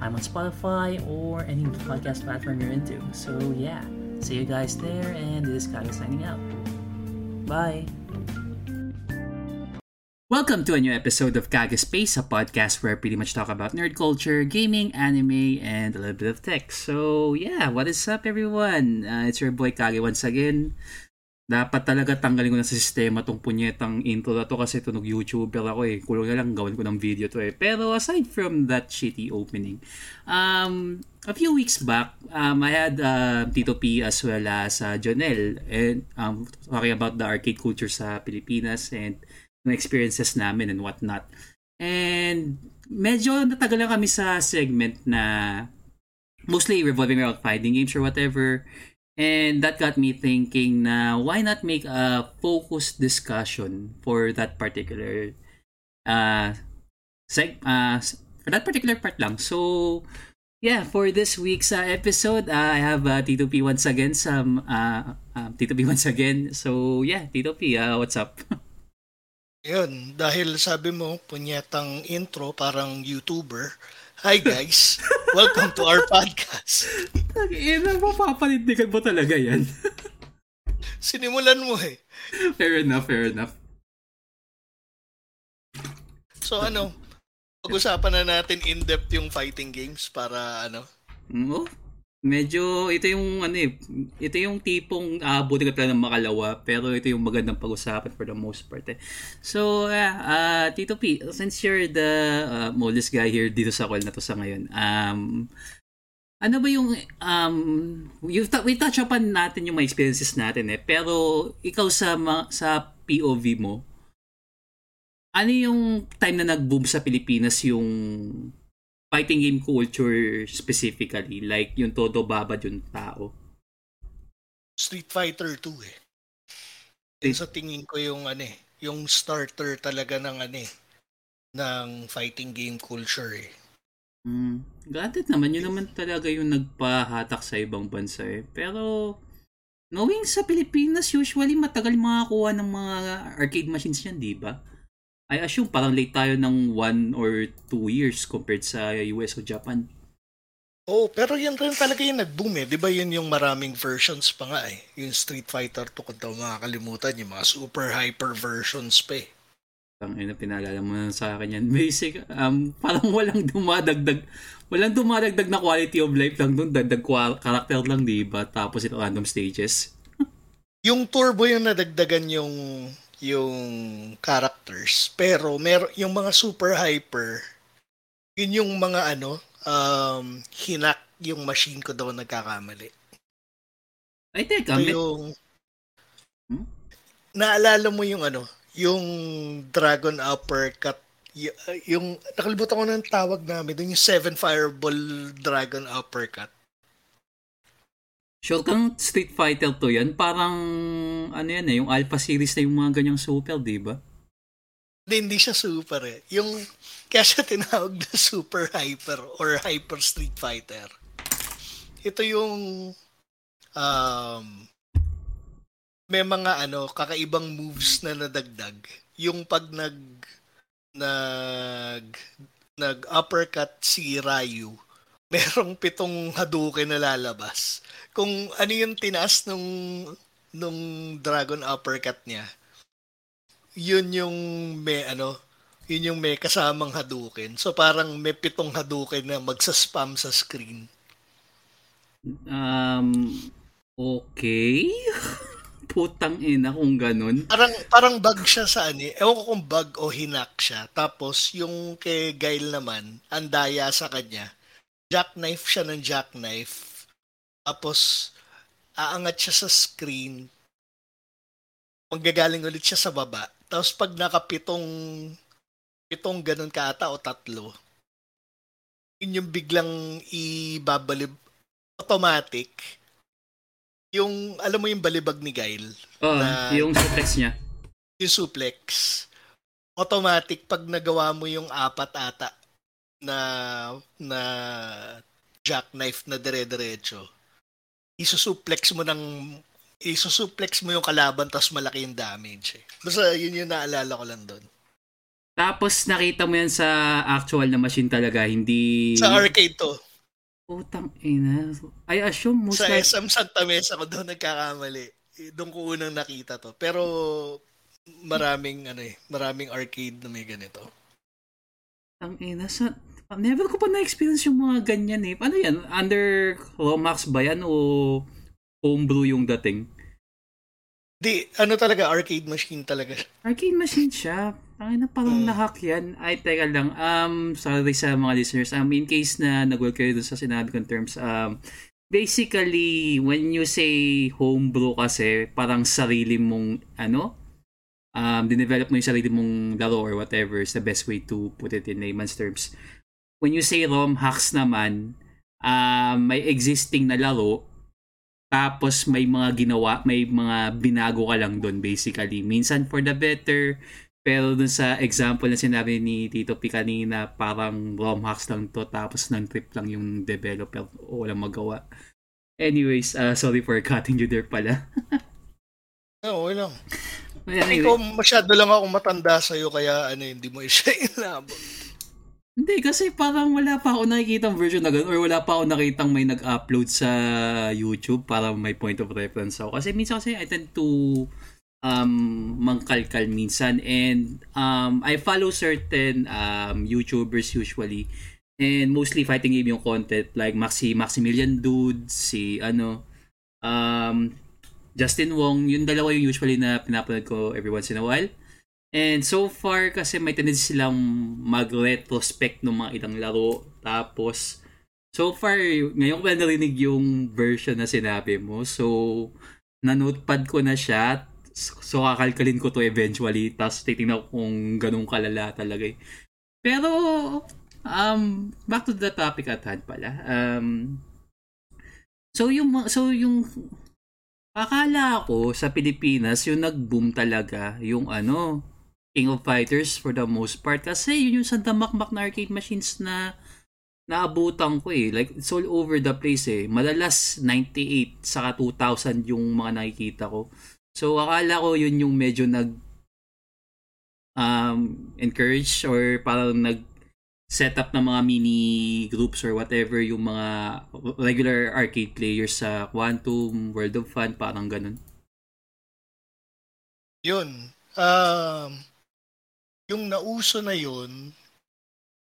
I'm on Spotify or any podcast platform you're into. So yeah, see you guys there, and this guy is signing out. Bye. Welcome to a new episode of Kage Space, a podcast where I pretty much talk about nerd culture, gaming, anime, and a little bit of tech. So yeah, what is up everyone? Uh, it's your boy Kage once again. Dapat talaga tanggalin ko na sa sistema tong punyetang intro na to kasi tunog YouTuber ako eh. Kulong na lang gawin ko ng video to eh. Pero aside from that shitty opening, um, a few weeks back, um, I had uh, Tito P as well as uh, Jonel and um, talking about the arcade culture sa Pilipinas and the experiences namin and whatnot. And medyo natagal lang kami sa segment na mostly revolving around fighting games or whatever. And that got me thinking na why not make a focused discussion for that particular uh, seg uh, for that particular part lang. So, yeah, for this week's uh, episode, uh, I have uh, Tito P once again. Some uh, uh, Tito P once again. So, yeah, Tito P, uh, what's up? Yun, dahil sabi mo, punyetang intro, parang YouTuber. Hi guys, welcome to our podcast. Ina, mapapanindigan mo talaga yan. Sinimulan mo eh. Fair enough, fair enough. So ano, pag-usapan na natin in-depth yung fighting games para ano? Oh, medyo ito yung ano eh, ito yung tipong uh, buti ka talaga makalawa pero ito yung magandang pag-usapan for the most part eh. So, uh, uh, Tito P, since you're the uh, oldest guy here dito sa call na to sa ngayon, um, ano ba yung um you we touch upon natin yung mga experiences natin eh pero ikaw sa sa POV mo ano yung time na nag-boom sa Pilipinas yung fighting game culture specifically like yung todo babad yung tao Street Fighter 2 eh Street... sa tingin ko yung ano eh yung starter talaga ng ano eh ng fighting game culture eh Mm, granted naman, yun naman talaga yung nagpahatak sa ibang bansa eh. Pero, knowing sa Pilipinas, usually matagal makakuha ng mga arcade machines yan, di ba? I assume parang late tayo ng one or two years compared sa US o Japan. Oh, pero yan rin talaga yung nag-boom eh. Di ba yun yung maraming versions pa nga eh. Yung Street Fighter 2, kung daw makakalimutan, yung mga super hyper versions pa eh. Ang ina pinalala mo na sa akin yan. Basic, um, parang walang dumadagdag, walang dumadagdag na quality of life lang doon. Dagdag character lang, di ba? Tapos ito random stages. yung turbo yung nadagdagan yung yung characters. Pero mer yung mga super hyper, yun yung mga ano, um, hinak yung machine ko daw nagkakamali. Ay, teka. Ito yung, hmm? naalala mo yung ano, yung Dragon Uppercut, y- yung, nakalimutan ko na ng tawag namin, yung Seven Fireball Dragon Uppercut. Sure kang Street Fighter to yan? Parang, ano yan eh, yung Alpha series na yung mga ganyang super, di ba? Hindi, hindi siya super eh. Yung, kaya siya tinawag na Super Hyper or Hyper Street Fighter. Ito yung, um, may mga ano, kakaibang moves na nadagdag. Yung pag nag nag nag uppercut si Ryu, merong pitong Hadouken na lalabas. Kung ano yung tinaas nung nung Dragon uppercut niya, yun yung may ano, yun yung may kasamang Hadouken. So parang may pitong Hadouken na magsa-spam sa screen. Um, okay. Putang ina kung ganun. Parang, parang bug siya sa ani. Ewan ko kung bug o hinak siya. Tapos, yung kay Gail naman, ang daya sa kanya. Jackknife siya ng jackknife. Tapos, aangat siya sa screen. Manggagaling ulit siya sa baba. Tapos, pag nakapitong pitong ganun ka ata o tatlo, yun yung biglang ibabalib automatic yung alam mo yung balibag ni Gail oh, na, yung suplex niya yung suplex automatic pag nagawa mo yung apat ata na na jackknife na dire-diretso isusuplex mo ng isusuplex mo yung kalaban tapos malaki yung damage eh. Basta yun yung naalala ko lang doon. Tapos nakita mo yan sa actual na machine talaga, hindi... Sa arcade to. Putang ina. I assume most Sa like... SM Santa Mesa ko doon nagkakamali. Doon ko unang nakita to. Pero maraming ano eh, maraming arcade na may ganito. Ang ina sa never ko pa na-experience yung mga ganyan eh. Ano yan? Under Romax ba yan o homebrew yung dating? Di, ano talaga, arcade machine talaga. Arcade machine siya. Ang na parang hmm. nahack yan. Ay, teka lang. Um, sorry sa mga listeners. Um, in case na nag-work kayo dun sa sinabi kong terms, um, basically, when you say homebrew kasi, parang sarili mong, ano, um, dinevelop mo yung sarili mong laro or whatever is the best way to put it in layman's terms. When you say ROM hacks naman, um, may existing na laro, tapos may mga ginawa, may mga binago ka lang doon basically. Minsan for the better, pero dun sa example na sinabi ni Tito P kanina, parang ROM hacks lang to tapos nang trip lang yung developer o walang magawa. Anyways, uh, sorry for cutting you there pala. Oo, okay lang. Anyway. Ikaw, masyado lang ako matanda sa'yo kaya ano, hindi mo siya inabot. Hindi, kasi parang wala pa ako nakikita version na gano'n or wala pa ako nakitang may nag-upload sa YouTube para may point of reference ako. Kasi minsan kasi I tend to um, mangkalkal minsan and um, I follow certain um, YouTubers usually and mostly fighting game yung content like Maxi Maximilian Dude, si ano um, Justin Wong, yung dalawa yung usually na pinapanood ko every once in a while. And so far kasi may tendency silang mag-retrospect ng mga ilang laro. Tapos, so far, ngayon ko narinig yung version na sinabi mo. So, na-notepad ko na siya. So, kakalkalin ko to eventually. Tapos, titingnan ko kung ganun kalala talaga eh. Pero, um, back to the topic at hand pala. Um, so, yung, so, yung Akala ko sa Pilipinas yung nag-boom talaga yung ano, King of Fighters for the most part kasi yun yung Santa Makmak na arcade machines na naabutan ko eh. Like, it's all over the place eh. Madalas 98 saka 2000 yung mga nakikita ko. So, akala ko yun yung medyo nag um, encourage or parang nag setup ng mga mini groups or whatever yung mga regular arcade players sa Quantum, World of Fun, parang ganun. Yun. Um, yung nauso na yun,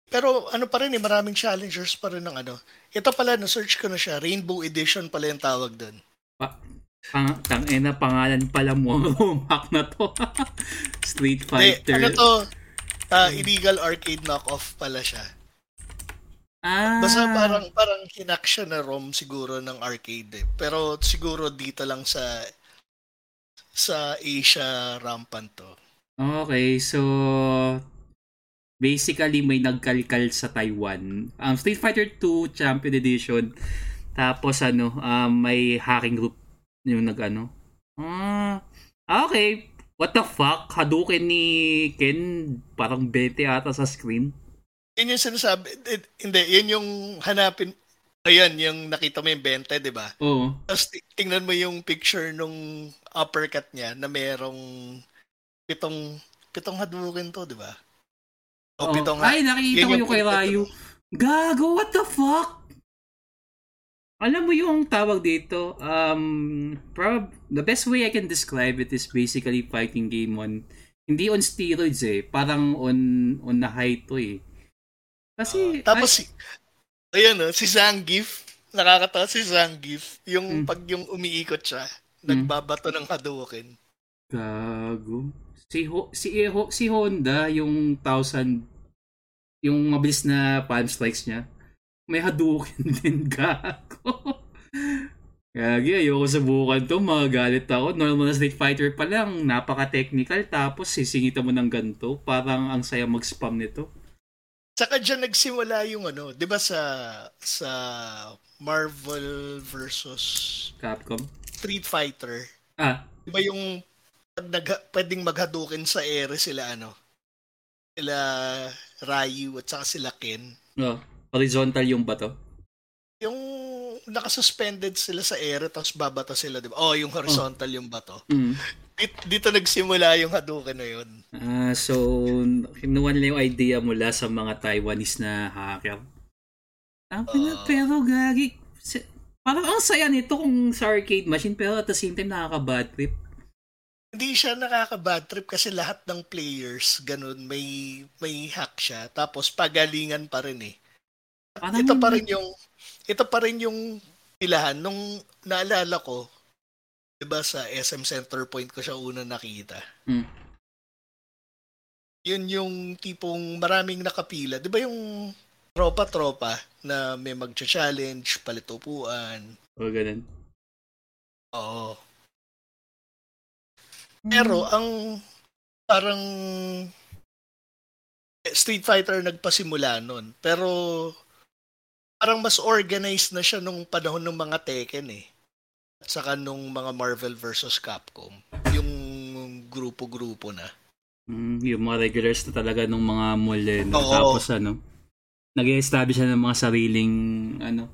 pero ano pa rin eh, maraming challengers pa rin ng ano. Ito pala, na-search ko na siya, Rainbow Edition pala yung tawag doon. Pa- pang, tang ena, pangalan pala mo rumak na to. Street Fighter. De, ano to, uh, illegal arcade knockoff pala siya. Ah. Basta parang parang hinak siya na ROM siguro ng arcade eh. Pero siguro dito lang sa sa Asia rampant to. Okay, so basically may nagkalkal sa Taiwan. Um, Street Fighter 2 Champion Edition. Tapos ano, um, may hacking group yung nag-ano. Ah, okay. What the fuck? Hadouken ni Ken parang 20 ata sa screen. Yun yung sinasabi. Hindi, yun yung hanapin. Ayan, yung nakita mo yung 20, di ba? Oo. Tapos tingnan mo yung picture nung uppercut niya na merong pitong pitong Hadouken to, di ba? O pitong Ay, nakikita ko yung, yung kay Ryu. Gago, what the fuck? Alam mo yung tawag dito, um, prob the best way I can describe it is basically fighting game on, hindi on steroids eh, parang on, on the high to eh. Kasi, uh, tapos, I, ayun oh, si Zangief, nakakatawa si Zangief, yung mm. pag yung umiikot siya, mm. nagbabato ng Hadouken. Gago. Si, Ho, si, Ho, si Honda, yung 1000, yung mabilis na palm strikes niya, may Hadouken din gago. Gagi, ayoko subukan to. Magagalit ako. Normal na Street Fighter pa lang. Napaka-technical. Tapos sisingita mo ng ganito. Parang ang saya mag-spam nito. Saka dyan nagsimula yung ano, 'di ba sa sa Marvel versus Capcom. Street Fighter. Ah, 'Di ba yung nag, pwedeng maghadukin sa ere sila ano? Sila Ryu at saka sila Ken. oh, horizontal yung bato. Yung nakasuspended sila sa ere tapos babata sila, 'di ba? Oh, yung horizontal yung bato. Mm. Dito, dito nagsimula yung Hadouken na yun. Ah, so kinuha nila yung idea mula sa mga Taiwanese na hacker. Na, Oo. pero gagi. Parang ang saya nito kung sa arcade machine pero at the same time nakaka-bad trip. Hindi siya nakaka-bad trip kasi lahat ng players ganun may may hack siya tapos pagalingan pa rin eh. Parang, ito pa rin yung ito pa rin yung pilahan nung naalala ko 'di ba sa SM Center Point ko siya una nakita. Mm. Yun yung tipong maraming nakapila. 'Di ba yung tropa-tropa na may magcha-challenge, palitupuan. O, ganun. Oo. Pero ang parang Street Fighter nagpasimula nun. Pero parang mas organized na siya nung panahon ng mga Tekken eh. At saka nung mga Marvel versus Capcom. Yung grupo-grupo na. Mm, yung mga regulars na talaga nung mga mall eh, no? Oo. Tapos ano, nag-establish na ng mga sariling ano,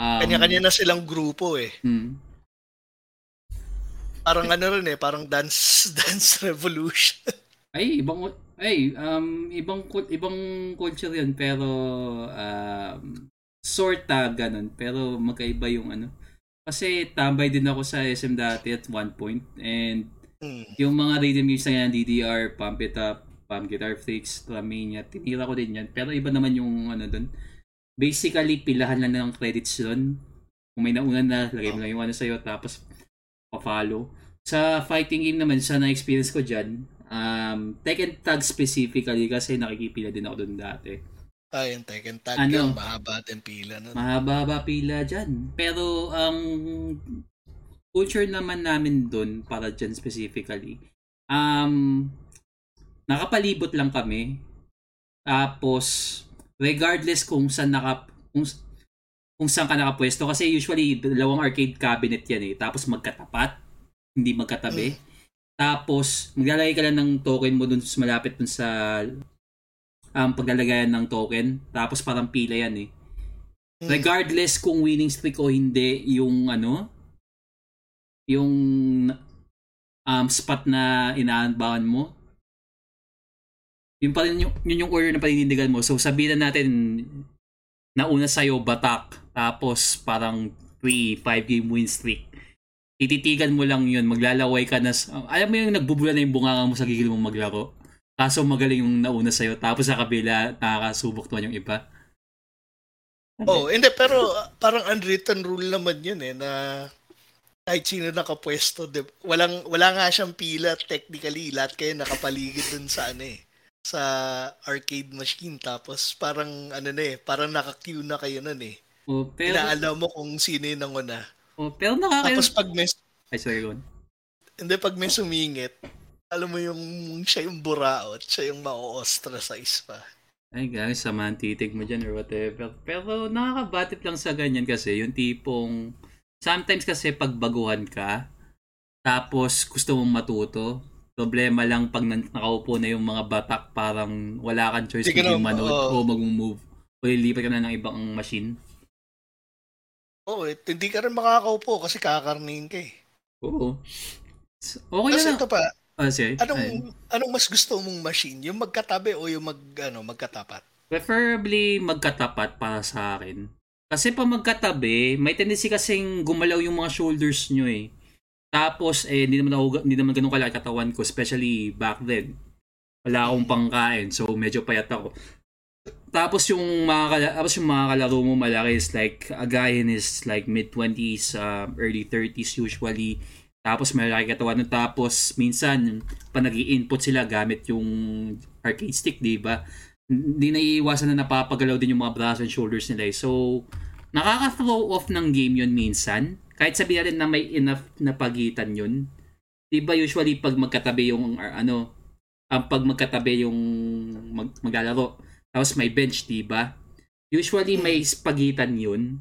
um, Kanya-kanya na silang grupo eh. mm, Parang ano rin eh, parang dance dance revolution. ay ibang ay um ibang ibang culture 'yun pero um sorta ganun pero magkaiba yung ano kasi tambay din ako sa SM dati at one point and Hmm. yung mga rhythm games na yan DDR, Pump It Up, Pump Guitar Flakes, Tramania, tinira ko din yan pero iba naman yung ano doon basically pilahan lang ng credits doon kung may nauna na lagay mo lang yung ano sa'yo tapos pa-follow sa fighting game naman sa na-experience ko dyan um, Tekken Tag specifically kasi nakikipila din ako doon dati Ay, yung Tekken Tag Ano? yun, mahaba din pila nun. mahaba pila dyan pero ang culture naman namin doon para dyan specifically um, nakapalibot lang kami tapos regardless kung saan naka kung, kung saan ka nakapwesto. Kasi usually dalawang arcade cabinet yan eh. Tapos magkatapat. Hindi magkatabi. Tapos maglalagay ka lang ng token mo dun sa malapit dun sa um, paglalagayan ng token. Tapos parang pila yan eh. Hmm. regardless kung winning streak o hindi yung ano yung um, spot na inaanbahan mo yun pa rin yung, yun yung order na paninindigan mo. So sabihin na natin nauna sa'yo batak tapos parang 3 5 game win streak. Tititigan mo lang yun. Maglalaway ka na sa- alam mo yung nagbubula na yung bunganga mo sa gigil mong maglaro? Kaso magaling yung nauna sa'yo tapos sa kabila nakakasubok naman yung iba. Oh, hindi pero uh, parang unwritten rule naman 'yun eh na kahit sino nakapwesto, di, walang wala nga siyang pila technically, lahat kayo nakapaligid dun sa ano eh sa arcade machine. Tapos parang ano na eh, parang naka-queue na kayo nun eh. Oh, pero, Inaalam mo kung sino yung nanguna. oh, pero nakaka Tapos pag may ay sorry go on. hindi pag may sumingit, alam mo yung siya yung buraot, siya yung ma-ostracize pa. Ay guys, sama ang titig mo dyan or whatever. Pero nakakabatip lang sa ganyan kasi yung tipong sometimes kasi pag baguhan ka tapos gusto mong matuto problema lang pag nakaupo na yung mga batak parang wala kang choice na- manood oo. o mag-move o lilipat ka na ng ibang machine. Oo, eh, hindi ka rin makakaupo kasi kakarnin ka eh. Oo. Okay Tapos na lang. ito pa, Ah, sige. Ayun. anong anong mas gusto mong machine? Yung magkatabi o yung mag ano, magkatapat? Preferably magkatapat para sa akin. Kasi pag magkatabi, may tendency kasing gumalaw yung mga shoulders nyo eh. Tapos, eh, hindi naman, ako, hindi naman ganun kalaki katawan ko, especially back then. Wala akong pangkain, so medyo payat ako. Tapos yung mga, tapos yung mga kalaro mo malaki is like, a guy in his like mid-20s, uh, early 30s usually. Tapos malaki katawan nun. Tapos minsan, pa nag input sila gamit yung arcade stick, di ba? hindi naiiwasan na napapagalaw din yung mga braso and shoulders nila. eh. So, nakaka-throw off ng game yun minsan. Kahit sabihin natin na may enough na pagitan yun. Di ba usually pag magkatabi yung, ano, ang pag magkatabi yung mag, maglalaro, tapos may bench, diba? Usually may pagitan yun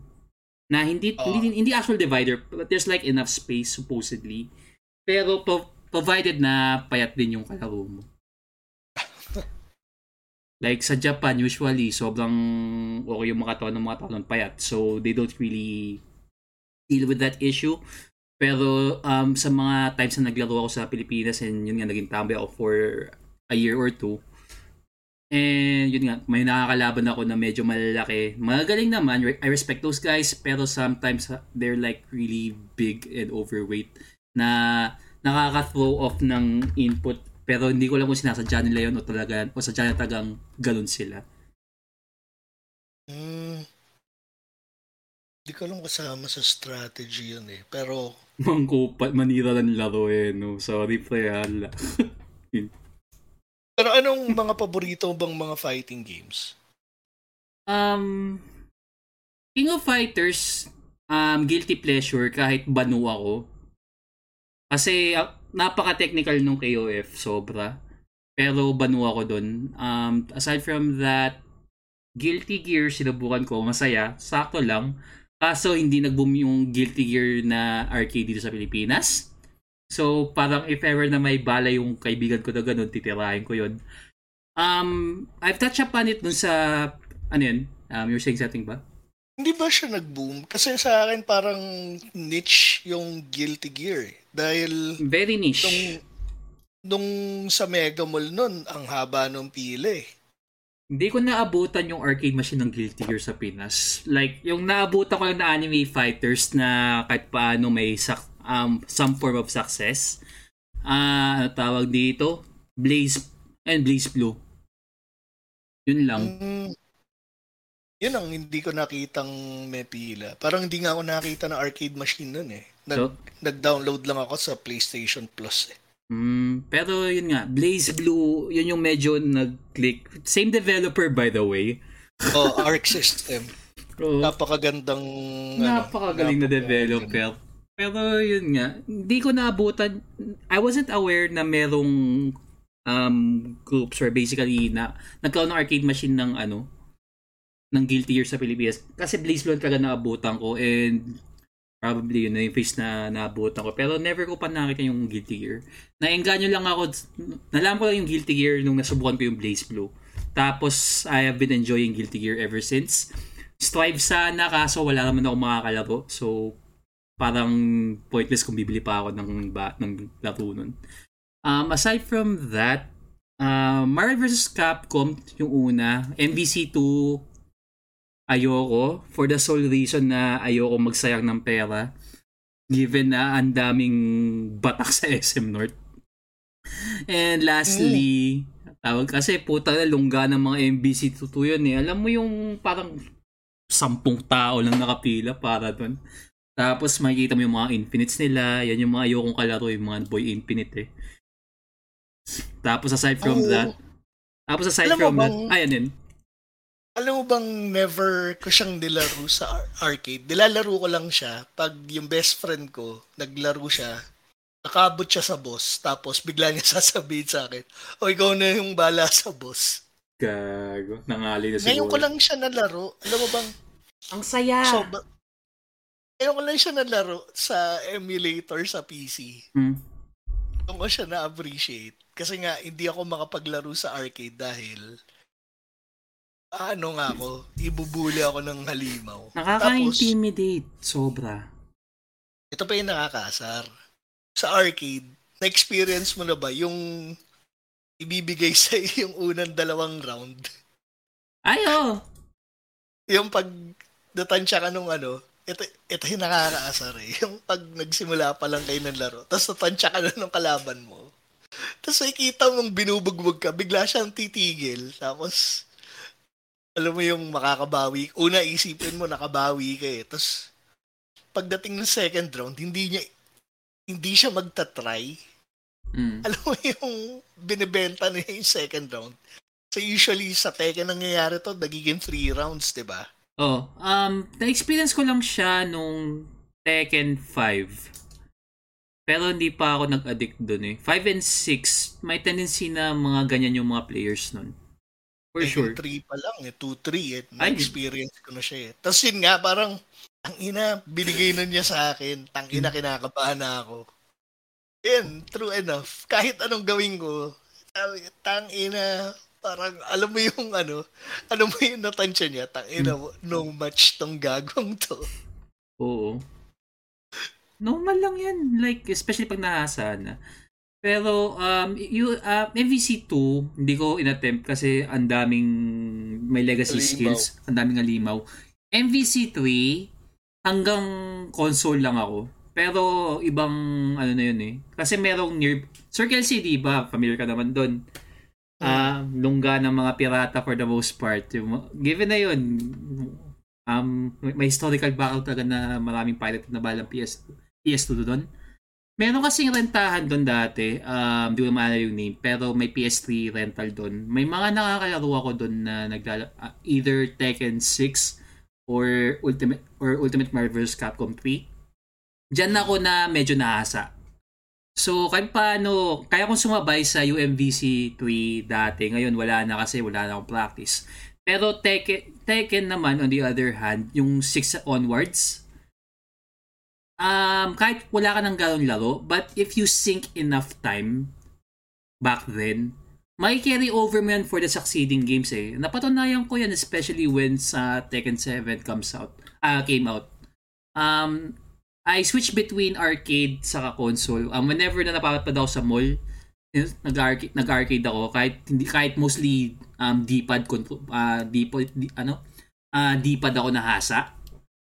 na hindi Oo. hindi hindi actual divider but there's like enough space supposedly. Pero pro- provided na payat din yung kalaro mo. Like sa Japan, usually, sobrang okay yung mga tao ng mga tao ng payat. So, they don't really deal with that issue. Pero um, sa mga times na naglaro ako sa Pilipinas and yun nga, naging tambay ako for a year or two. And yun nga, may nakakalaban ako na medyo malalaki. Magaling naman, I respect those guys, pero sometimes they're like really big and overweight na nakaka-throw off ng input pero hindi ko lang kung sinasadya nila yun o talaga o sadya na talagang ganun sila. Hmm. Hindi ko alam kasama sa strategy yun eh. Pero, Mangkupat, manira ng laro eh, no? Sorry, pre, hala. pero anong mga paborito bang mga fighting games? Um, King of Fighters, um, guilty pleasure kahit banu ako. Kasi uh, napaka-technical nung KOF, sobra. Pero banu ako dun. Um, aside from that, Guilty Gear, sinubukan ko, masaya. Sakto lang. Kaso hindi nag-boom yung Guilty Gear na arcade dito sa Pilipinas. So, parang if ever na may bala yung kaibigan ko na ganun, titirahin ko yun. Um, I've touched upon it dun sa, ano yun? Um, you're saying something ba? Hindi ba siya nag-boom? Kasi sa akin parang niche yung Guilty Gear eh. Dahil Very niche. nung, nung sa Mega Mall nun, ang haba ng pila eh. Hindi ko naabutan yung arcade machine ng Guilty Gear sa Pinas. Like, yung naabutan ko lang na anime fighters na kahit paano may sak- um, some form of success. Ah, ano tawag dito? Blaze and Blaze Blue. Yun lang. Mm, yun ang hindi ko nakitang may pila. Parang hindi nga ako nakita ng arcade machine nun eh. Nag, So- Nag-download lang ako sa PlayStation Plus eh. Mm, pero yun nga, Blaze Blue, yun yung medyo nag-click. Same developer by the way. Oh, Arc System. Pero, Napakagandang... ano, Napakagaling na developer. Pero yun nga, hindi ko naabutan. I wasn't aware na merong um, groups or basically na nagkaroon ng arcade machine ng ano ng Guilty Gear sa Pilipinas. Kasi Blaze Blue talaga naabutan ko and probably yun na yung face na naabutan ko. Pero never ko pa nakita yung Guilty Gear. Naengganyo lang ako, nalaman ko lang yung Guilty Gear nung nasubukan ko yung Blaze Blue. Tapos, I have been enjoying Guilty Gear ever since. Strive sana, kaso wala naman ako makakalaro. So, parang pointless kung bibili pa ako ng, ba, ng laro nun. Um, aside from that, uh, Marvel vs. Capcom, yung una, MVC2, ayoko. For the sole reason na ayoko magsayang ng pera. Given na ang daming batak sa SM North. And lastly, tawag kasi puta na lungga ng mga MBC tuto yun eh. Alam mo yung parang sampung tao lang nakapila para doon. Tapos makikita mo yung mga infinites nila. Yan yung mga ayokong kalaro, yung mga boy infinite eh. Tapos aside from Oo. that, tapos aside from that, bang- ayan din. Alam mo bang never ko siyang nilaro sa ar- arcade? Nilalaro ko lang siya pag yung best friend ko, naglaro siya, nakabot siya sa boss, tapos bigla niya sasabihin sa akin, o ikaw na yung bala sa boss. Gago. Nangali na siguro. Ngayon ko lang siya nalaro. Alam mo bang, Ang saya. so, ngayon ko lang siya nalaro sa emulator sa PC. Hmm. Doon ko siya na-appreciate. Kasi nga, hindi ako makapaglaro sa arcade dahil ano nga ako, ibubuli ako ng halimaw. Nakaka-intimidate. Sobra. Ito pa yung nakakasar. Sa arcade, na-experience mo na ba yung ibibigay sa yung unang dalawang round? Ay, oh. Yung pag natansya ka nung ano, ito, ito yung nakakaasar eh. Yung pag nagsimula pa lang kayo ng laro, tapos natansya ka na nung kalaban mo. Tapos nakikita mong binubugbog ka, bigla siyang titigil. Tapos, alam mo yung makakabawi. Una, isipin mo, nakabawi ka eh. Tapos, pagdating ng second round, hindi niya, hindi siya magta-try. Mm. Alam mo yung binibenta niya yung second round. So, usually, sa Tekken nangyayari to, nagiging three rounds, di ba? Oh, um, na-experience ko lang siya nung Tekken 5. Pero hindi pa ako nag-addict dun eh. 5 and 6, may tendency na mga ganyan yung mga players nun. For sure. 3 pa lang eh, 2-3 eh. Na-experience ko na siya eh. Tapos yun nga, parang, ang ina, binigay nun niya sa akin. Tang ina, hmm. kinakabahan na ako. Yan, true enough. Kahit anong gawin ko, tang ina, parang, alam mo yung ano, alam mo yung natansya niya, tang ina, hmm. no match tong gagong to. Oo. Normal lang yan. Like, especially pag nahasa na. Pero um you uh, MVC2 hindi ko inattempt kasi ang daming may legacy alimaw. skills, ang daming alimaw. MVC3 hanggang console lang ako. Pero ibang ano na yun eh. Kasi merong near Circle C, di ba? Familiar ka naman doon. Ah, uh, lungga ng mga pirata for the most part. Given na yun, um, may historical background talaga na maraming pirate na balang PS, PS2 doon. Meron kasing rentahan doon dati. Um, di ko maalala yung name. Pero may PS3 rental doon. May mga nakakalaro ako doon na naglala, uh, either Tekken 6 or Ultimate or Ultimate Marvel vs. Capcom 3. Diyan ako na medyo naasa. So, kahit paano, kaya kong sumabay sa UMVC 3 dati. Ngayon, wala na kasi wala na akong practice. Pero Tekken, Tekken naman, on the other hand, yung 6 onwards, um, kahit wala ka ng galong laro, but if you sink enough time back then, may carry over mo yan for the succeeding games eh. Napatunayan ko yan especially when sa Tekken 7 comes out, uh, came out. Um, I switch between arcade sa console. Um, whenever na napapad ako sa mall, nag-arcade, nag-arcade ako kahit hindi kahit mostly um D-pad control uh, D-pad D, ano uh, D-pad ako nahasa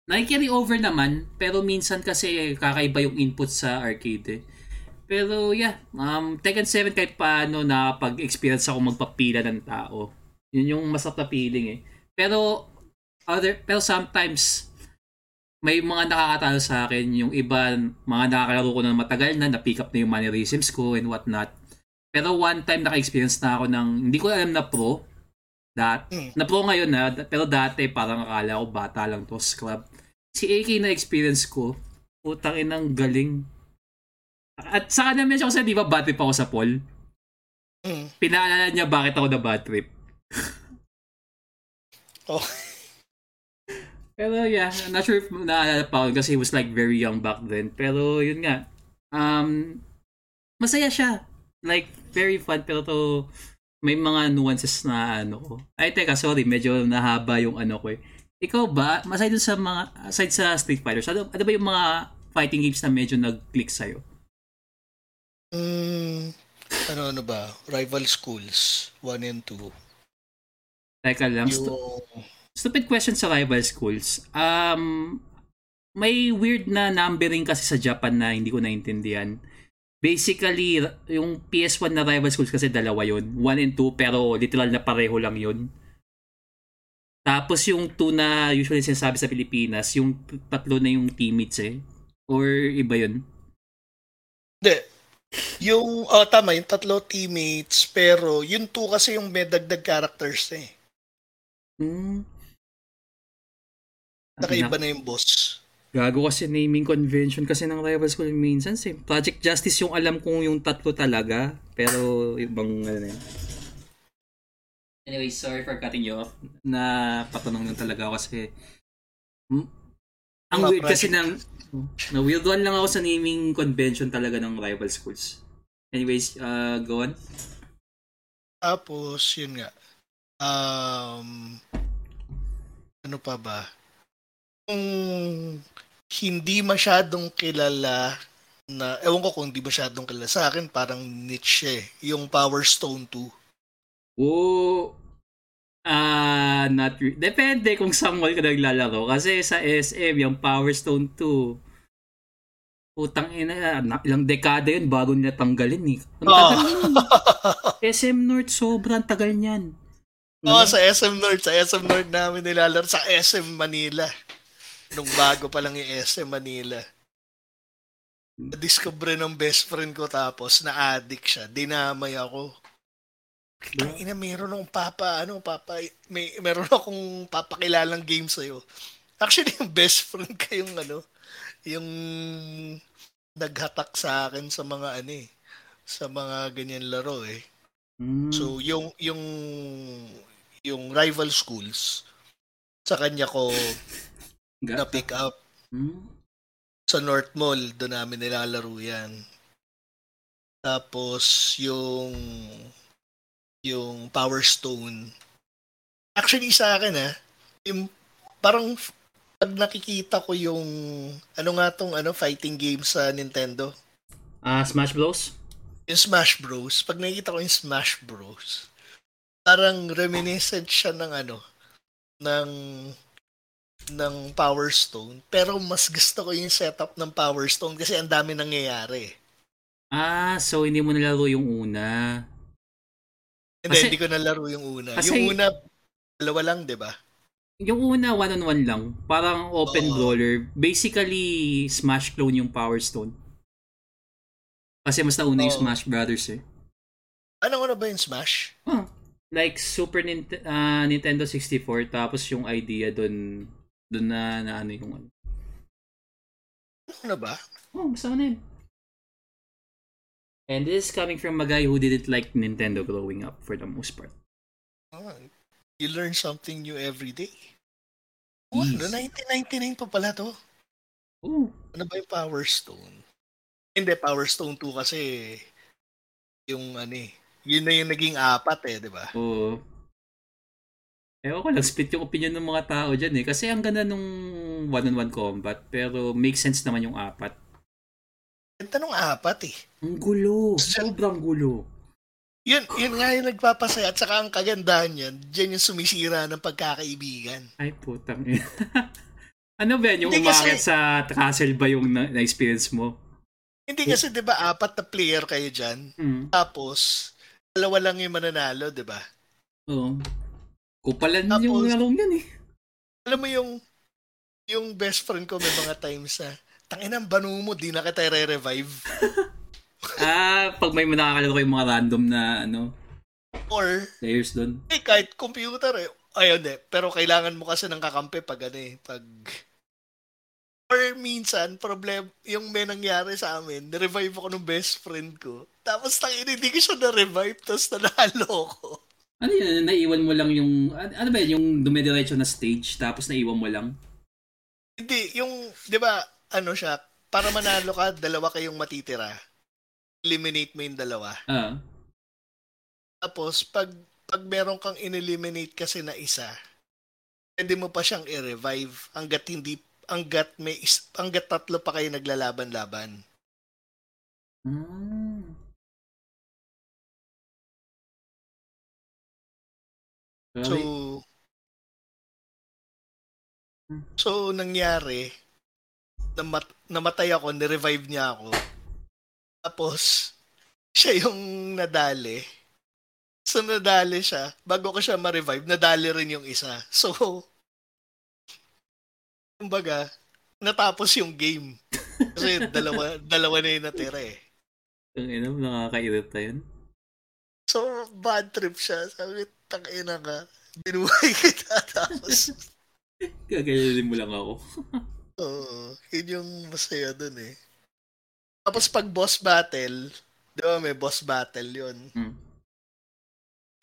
Nai-carry over naman, pero minsan kasi kakaiba yung input sa arcade eh. Pero yeah, um, Tekken 7 kahit paano nakapag-experience ako magpapila ng tao. Yun yung masarap na feeling eh. Pero, other, pero sometimes, may mga nakakatalo sa akin, yung iba, mga nakakalaro ko na matagal na, na-pick up na yung mannerisms ko and whatnot. Pero one time naka-experience na ako ng, hindi ko alam na pro, that, mm. na pro ngayon na, pero dati parang akala ko bata lang to, scrub si AK na experience ko, utang inang galing. At sa kanya mention ko sa, di ba, bad trip ako sa Paul? Mm. Pinaalala niya bakit ako na bad trip. oh. Pero yeah, not sure if naalala pa ako kasi he was like very young back then. Pero yun nga, um, masaya siya. Like, very fun. Pero to, may mga nuances na ano ko. Ay, teka, sorry, medyo nahaba yung ano ko eh ikaw ba, aside sa mga, aside sa Street Fighter, ano, ano ba yung mga fighting games na medyo nag-click sa'yo? Mm, ano, ano ba? Rival Schools, 1 and 2. Teka lang. Yung... stupid question sa Rival Schools. Um, may weird na numbering kasi sa Japan na hindi ko naintindihan. Basically, yung PS1 na Rival Schools kasi dalawa yun. 1 and 2 pero literal na pareho lang yun. Tapos yung two na usually sinasabi sa Pilipinas, yung tatlo na yung teammates eh. Or iba yun? Hindi. Yung, oh, tama, yung tatlo teammates, pero yung two kasi yung may dagdag characters eh. Hmm. Nakaiba na yung boss. Gago kasi naming convention kasi ng rivals ko minsan. Eh. Project Justice yung alam kong yung tatlo talaga. Pero ibang ano na yun. Anyway, sorry for cutting you off. Na patanong lang talaga ako kasi hmm, ang weird kasi ng na weird one lang ako sa naming convention talaga ng rival schools. Anyways, uh, go on. Tapos, yun nga. Um, ano pa ba? Hindi masyadong kilala na, ewan ko kung hindi masyadong kilala sa akin, parang niche eh. Yung Power Stone 2. Oh, ah, uh, not re- Depende kung sa mall ka naglalaro. Kasi sa SM, yung Power Stone 2, utang ina, ilang dekada yun bago nila tanggalin eh. Ang tagal oh. SM North, sobrang tagal niyan. Oo, oh, sa SM North. Sa SM North namin nilalaro. Sa SM Manila. Nung bago pa lang yung SM Manila. Discover ng best friend ko tapos na-addict siya. Dinamay ako. Ang ina, meron akong papa, ano, papa, may, meron akong papakilalang game sa'yo. Actually, yung best friend ko yung, ano, yung naghatak sa akin sa mga, ano eh, sa mga ganyan laro eh. Mm. So, yung, yung, yung rival schools. Sa kanya ko na pick up. Hmm? Sa North Mall, doon namin nilalaro yan. Tapos yung yung Power Stone. Actually sa akin ah, yung parang pag nakikita ko yung ano nga tong ano fighting game sa Nintendo. Ah, uh, Smash Bros. Yung Smash Bros. Pag nakikita ko yung Smash Bros. Parang reminiscent siya ng ano ng ng Power Stone. Pero mas gusto ko yung setup ng Power Stone kasi ang dami nangyayari. Ah, so hindi mo nalaro yung una. Hindi, kasi, hindi ko nalaro yung una. Kasi, yung una, dalawa lang, di ba? Yung una, one-on-one lang. Parang open Oo. brawler. Basically, Smash clone yung Power Stone. Kasi mas nauna yung Smash Brothers eh. Ano ano ba yung Smash? Oh, like Super Nint- uh, Nintendo 64 tapos yung idea doon doon na, na ano yung ano. Ano ba? Oh, basta na yun. And this is coming from a guy who didn't like Nintendo growing up for the most part. Oh, you learn something new every day. Oh, ano, 1999 pa pala to. Oh. Ano ba yung Power Stone? Hindi, Power Stone 2 kasi yung ano eh, yun na yung naging apat eh, di ba? Oo. Ewan ko lang, split yung opinion ng mga tao dyan eh. Kasi ang ganda nung one-on-one combat, pero make sense naman yung apat. Ganda nung apat eh. Ang gulo. Sobrang gulo. Yun, yun nga yung nagpapasaya. At saka ang kagandahan yan, dyan yung sumisira ng pagkakaibigan. Ay, putang ano ba yan? Yung umakit kasi... sa castle ba yung na- na-experience mo? Hindi kasi 'di ba apat na player kayo diyan. Mm. Tapos dalawa lang yung mananalo, 'di ba? Oo. Kupalan Tapos, yung larong yan eh. Alam mo yung yung best friend ko may mga times na tangin ang banu mo, di na kita re-revive. ah, pag may nakakalaro ko yung mga random na ano or players doon. Eh, kahit computer eh. Ayun eh. Pero kailangan mo kasi ng kakampi pag ano eh. Pag Or minsan, problem, yung may nangyari sa amin, na-revive ako ng best friend ko. Tapos tangin, hindi ko siya na-revive, tapos nanalo ko. Ano yun? Naiwan mo lang yung, ano ba yun? Yung dumidiretso na stage, tapos naiwan mo lang? Hindi, yung, di ba, ano siya, para manalo ka, dalawa kayong matitira. Eliminate mo yung dalawa. Ah. Uh. Tapos, pag, pag meron kang in-eliminate kasi na isa, pwede mo pa siyang i-revive hanggat hindi hanggat may hanggat tatlo pa kayo naglalaban-laban. Hmm. So So nangyari namat, namatay ako, ni-revive niya ako. Tapos siya yung nadali. So nadali siya. Bago ko siya ma-revive, nadali rin yung isa. So kumbaga, natapos yung game. Kasi dalawa, dalawa na yung natira eh. Ang ina, nakakairita yun. So, bad trip siya. Sabi, tangina ka. Binuhay kita tapos. Gagayanin mo lang ako. Oo. Yun yung masaya dun eh. Tapos pag boss battle, di ba may boss battle yun. Hmm.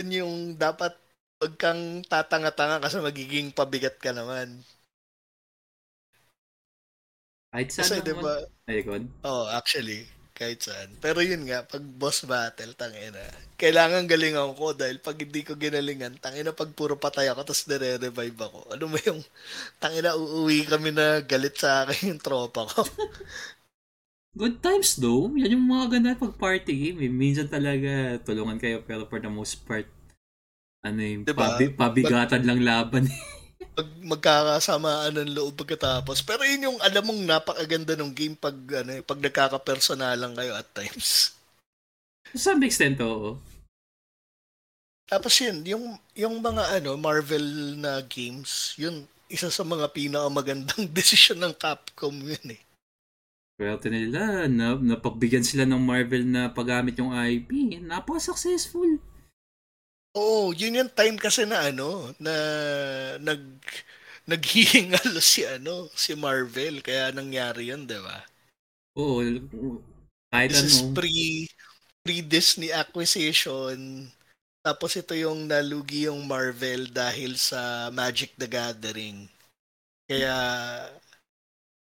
Yun yung dapat wag kang tatanga-tanga kasi magiging pabigat ka naman. Kahit saan Kasi, naman. Diba, Ayun. Oh, actually. Kahit saan. Pero yun nga, pag boss battle, tangina. Kailangan galingan ko dahil pag hindi ko ginalingan, tangina pag puro patay ako tapos nire-revive ako. Ano mo yung, tangina uuwi kami na galit sa akin yung tropa ko. Good times though. Yan yung mga ganda pag party game. Eh. Minsan talaga tulungan kayo pero for the most part, ano yung diba? pabi, pabigatan But, lang laban. Mag, magkakasamaan ng loob pagkatapos. Pero yun yung alam mong napakaganda ng game pag ano, pag nagkaka-personalan kayo at times. To some extent, oo. Tapos yun, yung, yung mga ano, Marvel na games, yun, isa sa mga pinakamagandang desisyon ng Capcom yun eh. Swerte nila, na, napagbigyan sila ng Marvel na paggamit yung IP. Napaka-successful. Oo, yun yung time kasi na ano, na nag naghihingal si ano, si Marvel kaya nangyari yun, 'di ba? Oo, kahit This ano. is pre pre Disney acquisition. Tapos ito yung nalugi yung Marvel dahil sa Magic the Gathering. Kaya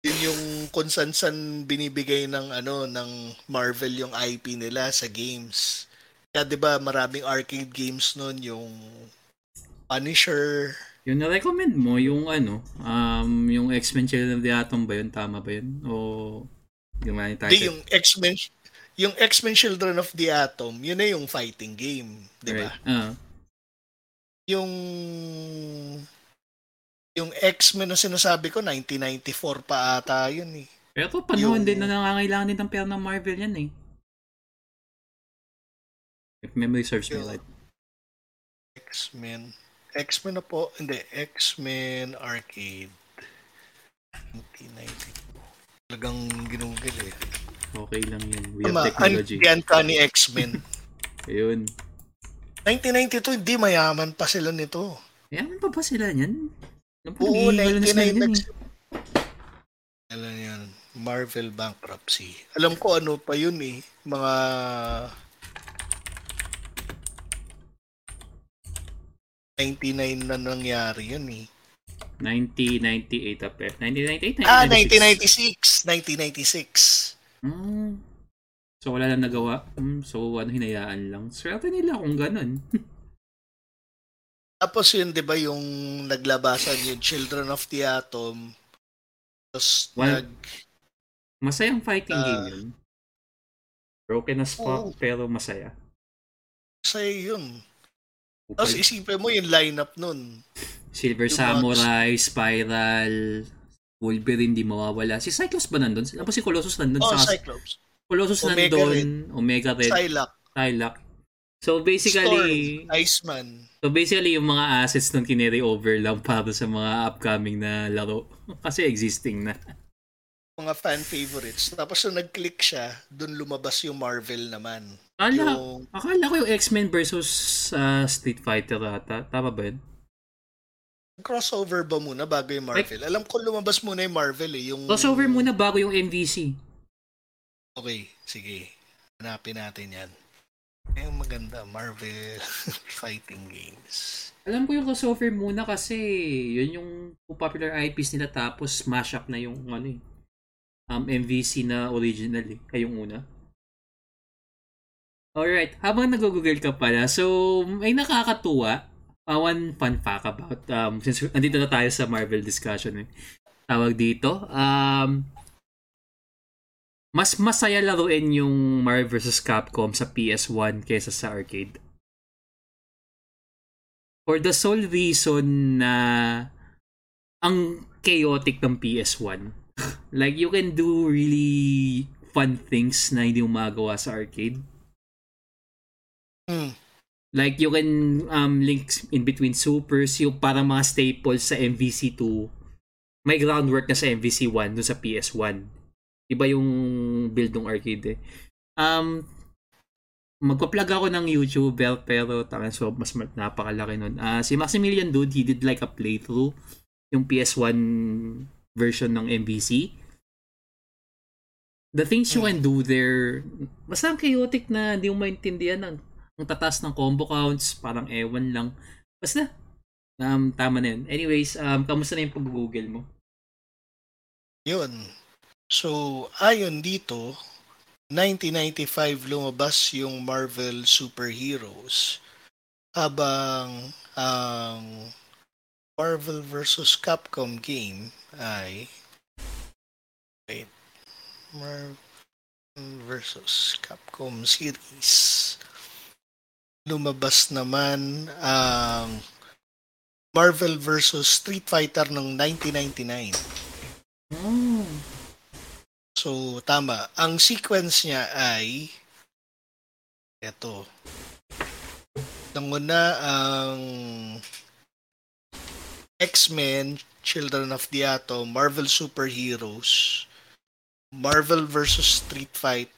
yun yung konsansan binibigay ng ano ng Marvel yung IP nila sa games. Kaya 'di ba maraming arcade games noon yung Punisher. Yung na-recommend mo, yung ano, um, yung X-Men Children of the Atom ba yun? Tama ba yun? O yung ano Hindi, yung X-Men yung X-Men Children of the Atom, yun na yung fighting game, 'di ba? Right. Uh. Yung yung X-Men na sinasabi ko 1994 pa ata yun eh. Pero panahon yung... din na nangangailangan din ng pera ng Marvel yan eh. If memory serves me right. X-Men. X-Men na po. Hindi. X-Men Arcade. 1992. Talagang ginugil eh. Okay lang yan. We Tama, have technology. Ka ni X-Men. Ayun. 1992, hindi mayaman pa sila nito. Mayaman pa ba sila niyan? Oo, 1992. Alam yan. Marvel bankruptcy. Alam ko ano pa yun eh. Mga '99 na nangyari yun eh. 1998 up eh. 1998? Ah, 1996. 1996. Hmm. So, wala lang nagawa. Hmm. So, ano, hinayaan lang. Swerte nila kung ganun. Tapos yun, di ba, yung naglabasan yung Children of the Atom. Tapos well, nag... Masayang fighting uh, game yun. Broken as fuck, oh, pero masaya. Masaya yun. Tapos isipin mo yung lineup nun. Silver yung Samurai, mga... Spiral, Wolverine di mawawala. Si Cyclops ba nandun? Tapos si Colossus nandun. Oh, sa... Cyclops. Colossus Omega nandun. Red. Omega Red. Psylocke. Psylocke. So basically, Storm, Iceman. So basically, yung mga assets nung kinary over lang para sa mga upcoming na laro. Kasi existing na. Mga fan favorites. Tapos nung nag-click siya, dun lumabas yung Marvel naman. Akala, yung... akala ko yung X-Men versus uh, Street Fighter ata. Tama ba yun? crossover ba muna bago yung Marvel? Like, Alam ko lumabas muna yung Marvel eh. Yung... Crossover muna bago yung MVC. Okay, sige. Hanapin natin yan. Yung maganda, Marvel fighting games. Alam ko yung crossover muna kasi yun yung popular IPs nila tapos mash up na yung ano eh. Um, MVC na original eh. Ay yung una. Alright, habang nag-google ka pala, so may nakakatuwa uh, one fun fact about, um, since nandito na tayo sa Marvel discussion eh. Tawag dito, um, mas masaya laruin yung Marvel vs. Capcom sa PS1 kaysa sa arcade. For the sole reason na ang chaotic ng PS1. Like, you can do really fun things na hindi mo magawa sa arcade. Mm. Like, you can um, link in between supers, yung para mga staples sa MVC2. May groundwork na sa MVC1 dun sa PS1. Iba yung build ng arcade eh. Um, magpa-plug ako ng YouTube pero tangan so mas napakalaki nun. Uh, si Maximilian Dude, he did like a playthrough yung PS1 version ng MVC. The things you can do there, basta ang chaotic na hindi mo maintindihan ng ang tatas ng combo counts, parang ewan lang. Basta, um, tama na yun. Anyways, um, kamusta na yung pag-google mo? Yun. So, ayon dito, 1995 lumabas yung Marvel Superheroes habang ang um, Marvel vs. Capcom game ay wait Marvel vs. Capcom series lumabas naman ang Marvel vs. Street Fighter ng 1999. Oh. So, tama. Ang sequence niya ay eto. Nanguna ang X-Men, Children of the Atom, Marvel Superheroes, Marvel vs. Street Fight,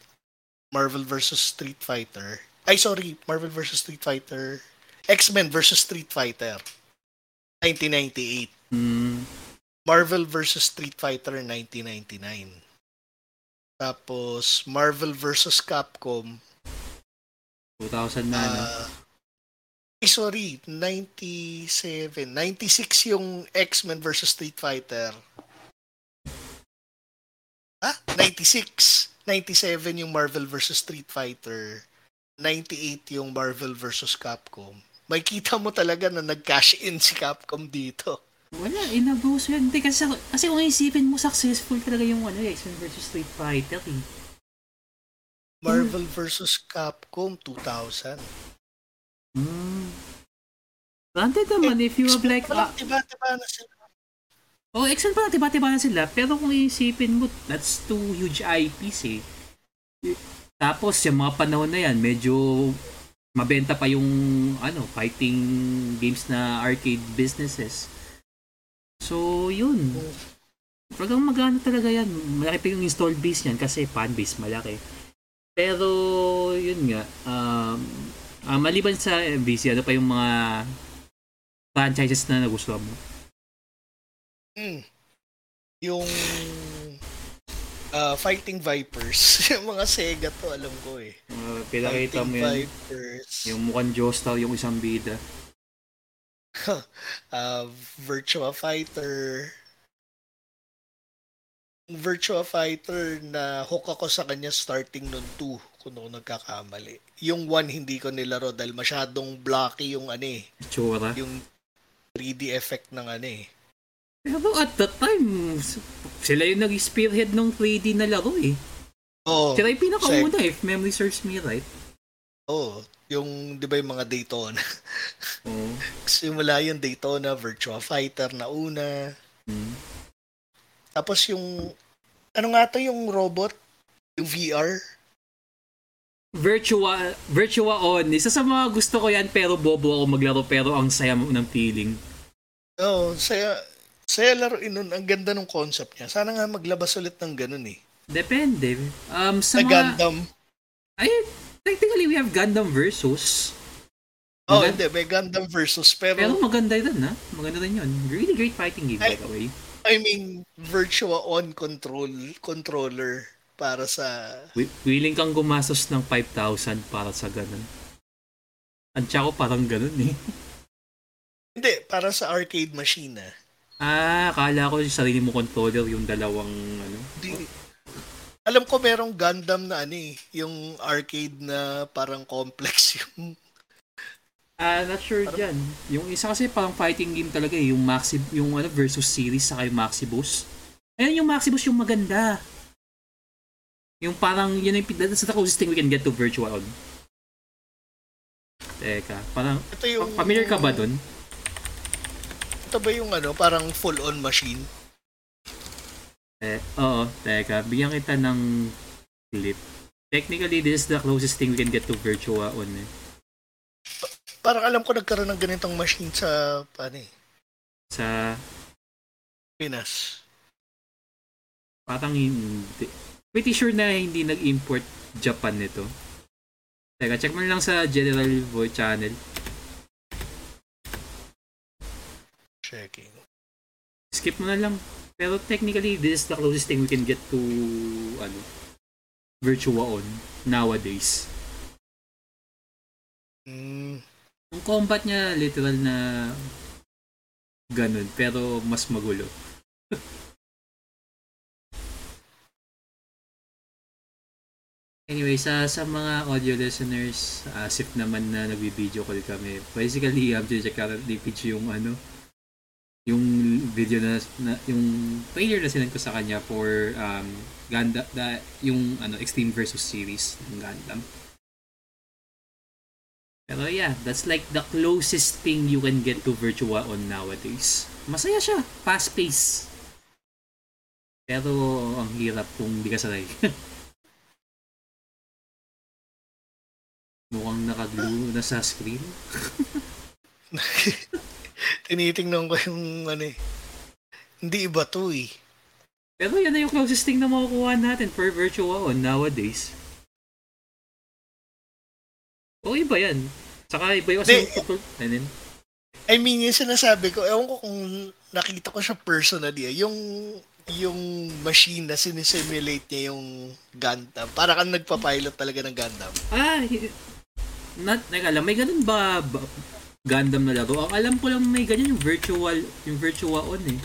Marvel vs. Street Fighter, ay, sorry. Marvel vs. Street Fighter. X-Men vs. Street Fighter. 1998. Mm. Marvel vs. Street Fighter 1999. Tapos, Marvel vs. Capcom. 2000 na, uh, sorry, 97. 96 yung X-Men versus Street Fighter. Ah, 96. 97 yung Marvel versus Street Fighter. 98 yung Marvel versus Capcom. May kita mo talaga na nag-cash in si Capcom dito. Wala, inabuso yan. Hindi, kasi, kasi kung isipin mo, successful talaga yung ano, X-Men versus Street Fighter eh. Marvel versus Capcom 2000. Hmm. Granted naman, if you have like... Uh, tiba-tiba na sila. oh, X-Men parang tiba-tiba na sila. Pero kung isipin mo, that's two huge IPs eh. Tapos, yung mga panahon na yan, medyo mabenta pa yung ano fighting games na arcade businesses. So, yun. Talagang magana talaga yan. Malaki pa yung install base niyan kasi fan base malaki. Pero, yun nga. Um, ah, maliban sa MVC, ano pa yung mga franchises na nagustuhan mo? Hmm. Yung ah, Fighting Vipers. yung mga Sega to, alam ko eh. Uh, pinakita mo yan. Vipers. Yung mukhang Joestar yung isang bida. uh, Virtua Fighter. Virtua Fighter na hook ako sa kanya starting nun 2 kung ako nagkakamali. Yung 1 hindi ko nilaro dahil masyadong blocky yung ano eh, Tsura. yung 3D effect ng ano eh. Pero at that time, sila yung nag-spearhead ng 3D na laro eh. Oo. Sila yung pinakauna if memory serves me right. Oo. Yung, di ba yung mga Daytona? Oo. Simula yung Daytona, Virtua Fighter na una. Hmm. Tapos yung, ano nga to yung robot? Yung VR? Virtua, Virtua On. Isa sa mga gusto ko yan pero bobo ako maglaro pero ang saya mo ng feeling. Oo, saya, saya laruin nun. Ang ganda ng concept niya. Sana nga maglabas ulit ng ganun eh. Depende. Um, sa Sa mga... Gundam. Ay, technically we have Gundam versus. Oh, Maganda- hindi. May Gundam versus. Pero, Pero maganda din ha. Maganda din yun. Really great fighting game by Ay- the way. I mean, Virtua On control controller para sa... Wi- Willing kang gumastos ng 5,000 para sa ganun. Ang ko parang ganun eh. Hindi, para sa arcade machine ah. Ah, akala ko yung sarili mo controller yung dalawang ano. Di, alam ko merong Gundam na ano eh, yung arcade na parang complex yung... Ah, not sure dyan. Yung isa kasi parang fighting game talaga eh. Yung Maxi, yung ano, versus series saka yung Maxibus. Ayun yung Maxibus yung maganda. Yung parang, yun yung, that's the closest thing we can get to virtual. Teka, parang, Ito yung... familiar ka ba dun? Ito ba yung ano, parang full-on machine? Eh, oo, teka, bigyan kita ng clip. Technically, this is the closest thing we can get to Virtua on eh. Parang alam ko nagkaroon ng ganitong machine sa, ano eh, Sa, Pinas. parang hindi. Pretty sure na hindi nag-import Japan nito. Teka, check mo lang sa General Voice channel. Checking. Skip mo na lang. Pero technically, this is the closest thing we can get to, ano, Virtua on nowadays. Mm, Ang combat niya, literal na ganun, pero mas magulo. anyway, sa sa mga audio listeners, asif naman na nagbi-video call kami. Basically, just currently pitch yung ano, yung video na, na yung trailer na sinend ko sa kanya for um Gundam, da, yung ano Extreme versus series ng Gundam. Pero yeah, that's like the closest thing you can get to Virtua on nowadays. Masaya siya, fast pace. Pero ang hirap kung hindi ka sanay. Mukhang nakaglue na sa screen. tinitingnan ko yung ano eh. Hindi iba to eh. Pero yan na yung closest thing na makukuha natin for Virtua on nowadays. O iba yan. Saka iba yung kasi Di-? I mean, yung sinasabi ko, ewan ko kung nakita ko siya personally, ah, yung yung machine na sinisimulate niya yung Gundam. Para kang nagpa-pilot talaga ng Gundam. Ah, not, lang, may ganun ba, ba Gundam na laro. Ang alam ko lang may ganyan yung virtual, yung virtual on eh.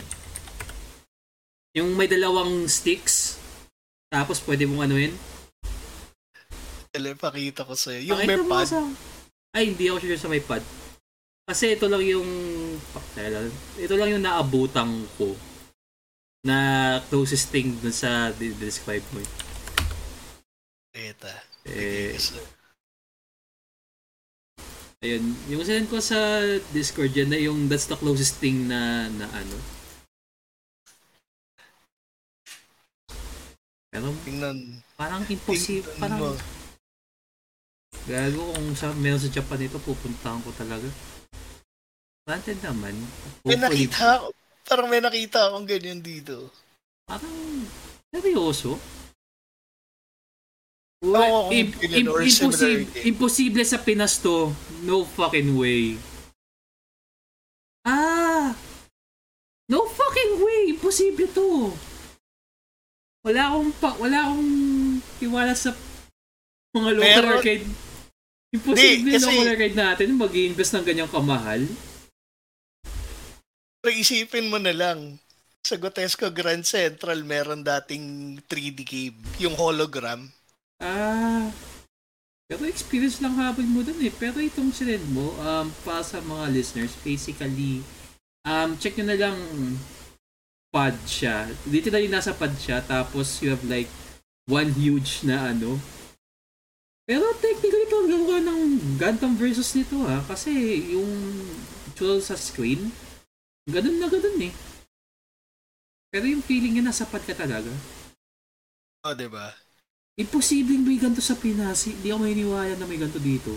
Yung may dalawang sticks, tapos pwede mong ano yun. Dali, pakita ko sa'yo. Yung Pakita may mo pad. Sa... Ay, hindi ako sure sa may pad. Kasi ito lang yung... Ito lang yung naabutang ko na closest thing dun sa describe mo. Eta. Eh, ayun, yung send ko sa Discord yan na yung that's the closest thing na, na ano. Pero Tingnan. parang impossible, Tingnan parang mo. Gago kung sa meron sa Japan ito, pupuntahan ko talaga. Granted naman. May nakita ako. Parang may nakita akong ganyan dito. Parang, seryoso? Ko kung Im- im- imposible, imposible sa Pinas to. No fucking way. Ah! No fucking way! Imposible to. Wala akong pa, wala akong tiwala sa mga local arcade. Imposible Di, kasi- local arcade natin mag-i-invest ng ganyang kamahal. Pero isipin mo na lang, sa Gotesco Grand Central, meron dating 3D game, yung hologram. Ah. Pero experience lang habol mo dun eh. Pero itong sinend mo, um, para sa mga listeners, basically, um, check nyo na lang pad siya. Dito na yung nasa pad siya, tapos you have like one huge na ano. Pero technically ito gawa ng Gundam versus nito ha. Kasi yung visual sa screen, ganun na ganun eh. Pero yung feeling niya nasa pad ka talaga. O, oh, di ba? Imposibleng may ganito sa Pinas. Hindi ako maniniwala na may ganito dito.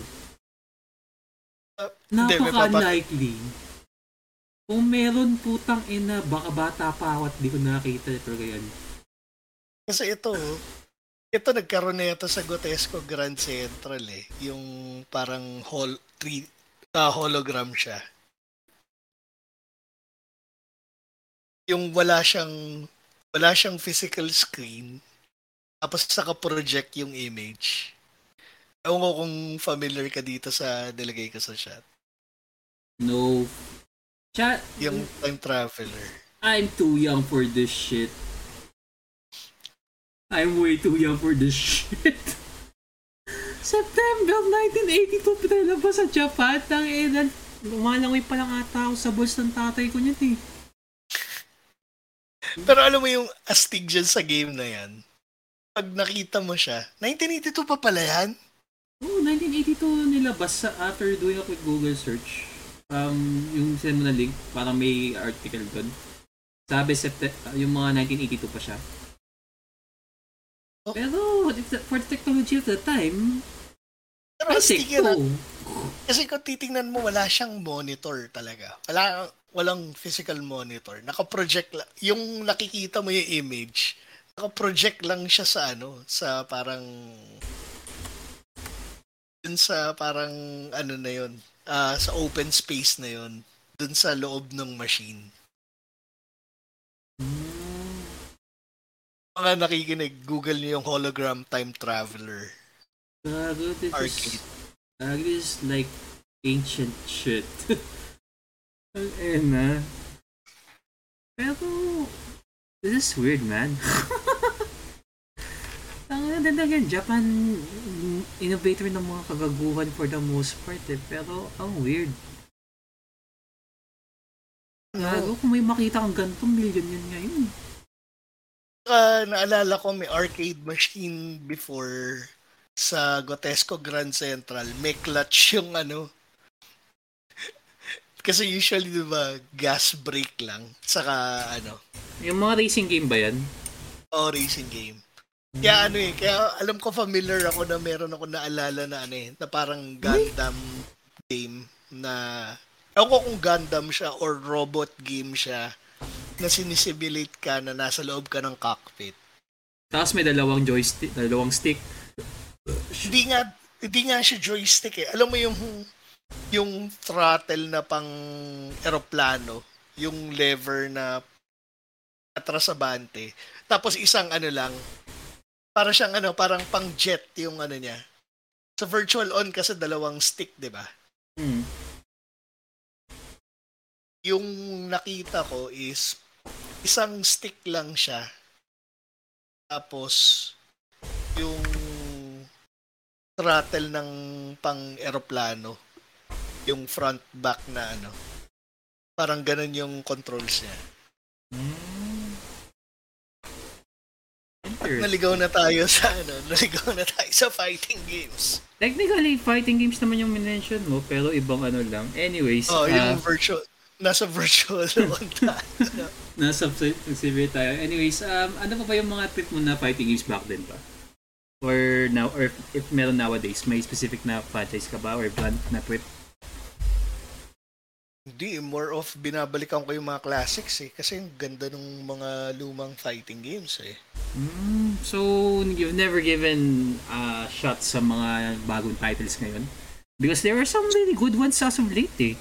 Uh, may Napaka-unlikely. Kung meron putang ina, baka bata pa ako at di ko nakita ito ganyan. Kasi ito, ito nagkaroon na ito sa Gotesco Grand Central eh. Yung parang hol, three, ah, hologram siya. Yung wala siyang wala siyang physical screen tapos saka-project yung image. Ewan ko kung familiar ka dito sa nilagay ko sa chat. No. Chat, Yung time traveler. I'm too young for this shit. I'm way too young for this shit. September 1982 pinalabas sa Japan. Tang ina, lumalangoy pa lang ata ako sa boss ng tatay ko niyan eh. Pero alam mo yung astig dyan sa game na yan, pag nakita mo siya, 1982 pa pala yan? Oo, 1982 nilabas sa after doing a quick Google search. Um, yung send mo na link, parang may article doon. Sabi, septe- yung mga 1982 pa siya. Oh. Pero, for the technology of the time, Pero I think ah. so. Kasi kung titingnan mo, wala siyang monitor talaga. Wala, walang physical monitor. Naka-project lang. Yung nakikita mo yung image, naka-project lang siya sa ano, sa parang dun sa parang ano na yun, ah, sa open space na yun, dun sa loob ng machine. Hmm. Mga nakikinig, Google niyo yung hologram time traveler. Gago, this Arcade. is, gago, this is like ancient shit. Ang ina. Pero, this is weird, man. Ang ganda again, Japan innovator ng mga kagaguhan for the most part eh. Pero, ang weird. Gago, kung may makita kang ganito, million yun ngayon. Saka naalala ko may arcade machine before sa Gotesco Grand Central. May clutch yung ano. Kasi usually, di ba, gas brake lang. Saka, ano, Yung mga racing game ba yan? o racing game. Kaya ano eh, kaya alam ko familiar ako na meron ako naalala na ano eh, na parang Gundam game na, ewan ko kung Gundam siya or robot game siya na sinisimulate ka na nasa loob ka ng cockpit. Tapos may dalawang joystick, dalawang stick. Hindi nga hindi nga siya joystick eh. Alam mo yung yung throttle na pang eroplano, yung lever na atrasabante. Tapos isang ano lang, para siyang ano, parang pang jet yung ano niya. Sa virtual on kasi dalawang stick, 'di ba? Hmm. yung nakita ko is isang stick lang siya. Tapos yung throttle ng pang eroplano yung front back na ano parang ganun yung controls niya Mm. Naligaw na tayo sa ano naligaw na tayo sa fighting games Technically, fighting games naman yung mention mo, pero ibang ano lang. Anyways, oh ah, yung virtual nasa virtual one tayo nasa severe tayo. Anyways, um, ano pa ba yung mga trip mo na fighting games back then pa? Or now, or if, if meron nowadays, may specific na franchise ka ba or brand na trip? Hindi, more of binabalikan ko yung mga classics eh. Kasi yung ganda ng mga lumang fighting games eh. Mm, so, you've never given uh, shot sa mga bagong titles ngayon? Because there are some really good ones as of late eh.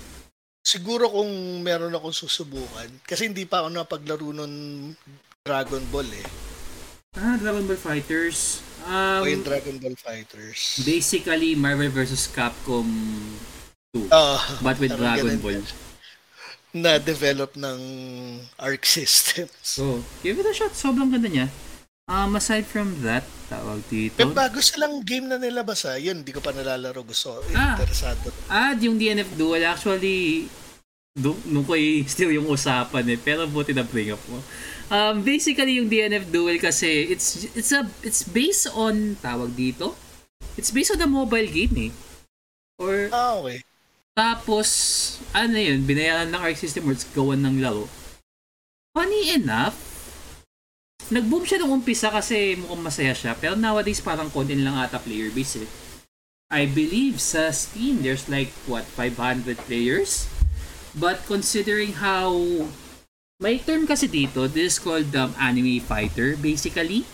Siguro kung meron akong susubukan. Kasi hindi pa ako napaglaro nun Dragon Ball eh. Ah, Dragon Ball Fighters. o Um, yung Dragon Ball Fighters. basically, Marvel vs. Capcom 2. Ah, But with Dragon Ball. Na-develop ng Arc Systems. So, give it a shot. Sobrang ganda niya. Um, aside from that, tawag dito. Pero bago silang game na nilabas ah. Yun, hindi ko pa nalalaro. Gusto. Ah. Interesado. Ah, yung DNF Duel, actually, do, nung ko still yung usapan eh. Pero buti na bring up mo. Um, basically, yung DNF Duel kasi, it's, it's, a, it's based on, tawag dito, it's based on a mobile game eh. Or, Ah, okay. tapos, ano yun, binayaran ng Arc System Works gawan ng laro. Funny enough, nag-boom siya nung umpisa kasi mukhang masaya siya. Pero nowadays parang konti lang ata player base eh. I believe sa Steam there's like, what, 500 players? But considering how... May term kasi dito, this is called um, anime fighter basically.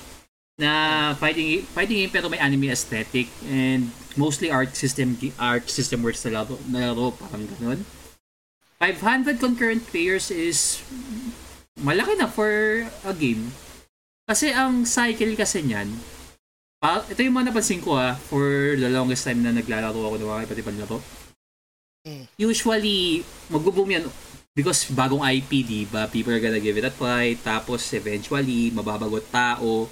Na fighting fighting game pero may anime aesthetic and mostly art system art system works na laro, na laro parang ganun. 500 concurrent players is malaki na for a game. Kasi ang cycle kasi niyan, pa, ito yung mga napansin ko ah, for the longest time na naglalaro ako ng mga iba't ibang laro. Mm. Usually, mag-boom yan because bagong IP, di ba? People are gonna give it a try. Tapos, eventually, mababagot tao.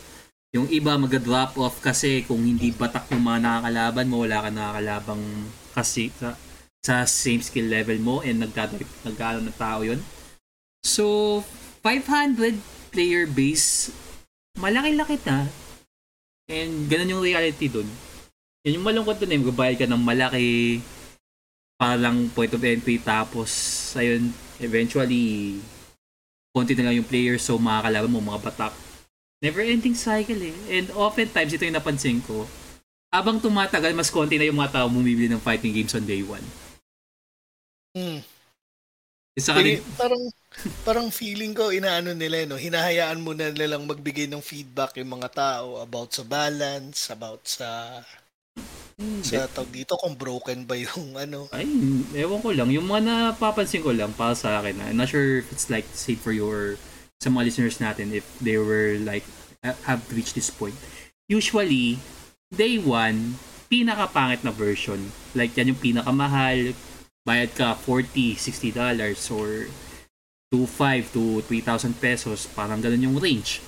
Yung iba mag-drop off kasi kung hindi batak yung mga nakakalaban mo, wala ka nakakalabang kasi sa, sa same skill level mo and nagdadagdag nagkaroon ng tao yun. So, 500 player base, malaki-laki na. And ganun yung reality dun. Yun yung malungkot dun eh, magbabayad ka ng malaki para lang point of entry tapos ayun, eventually konti na lang yung players so makakalaban mo mga batak. Never ending cycle eh. And oftentimes ito yung napansin ko, habang tumatagal, mas konti na yung mga tao bumibili ng fighting games on day one. Hmm. Isa Eh, kanil- parang parang feeling ko inaano nila eh, no hinahayaan mo na nilang magbigay ng feedback yung mga tao about sa balance about sa sa tawag dito kung broken ba yung ano Ay, ewan ko lang. Yung mga napapansin ko lang para sa akin, I'm not sure if it's like safe for your sa mga listeners natin if they were like ha- have reached this point. Usually, day one, pinakapangit na version. Like, yan yung pinakamahal. Bayad ka 40, 60 dollars or 2,500 to 3,000 pesos. Parang ganun yung range.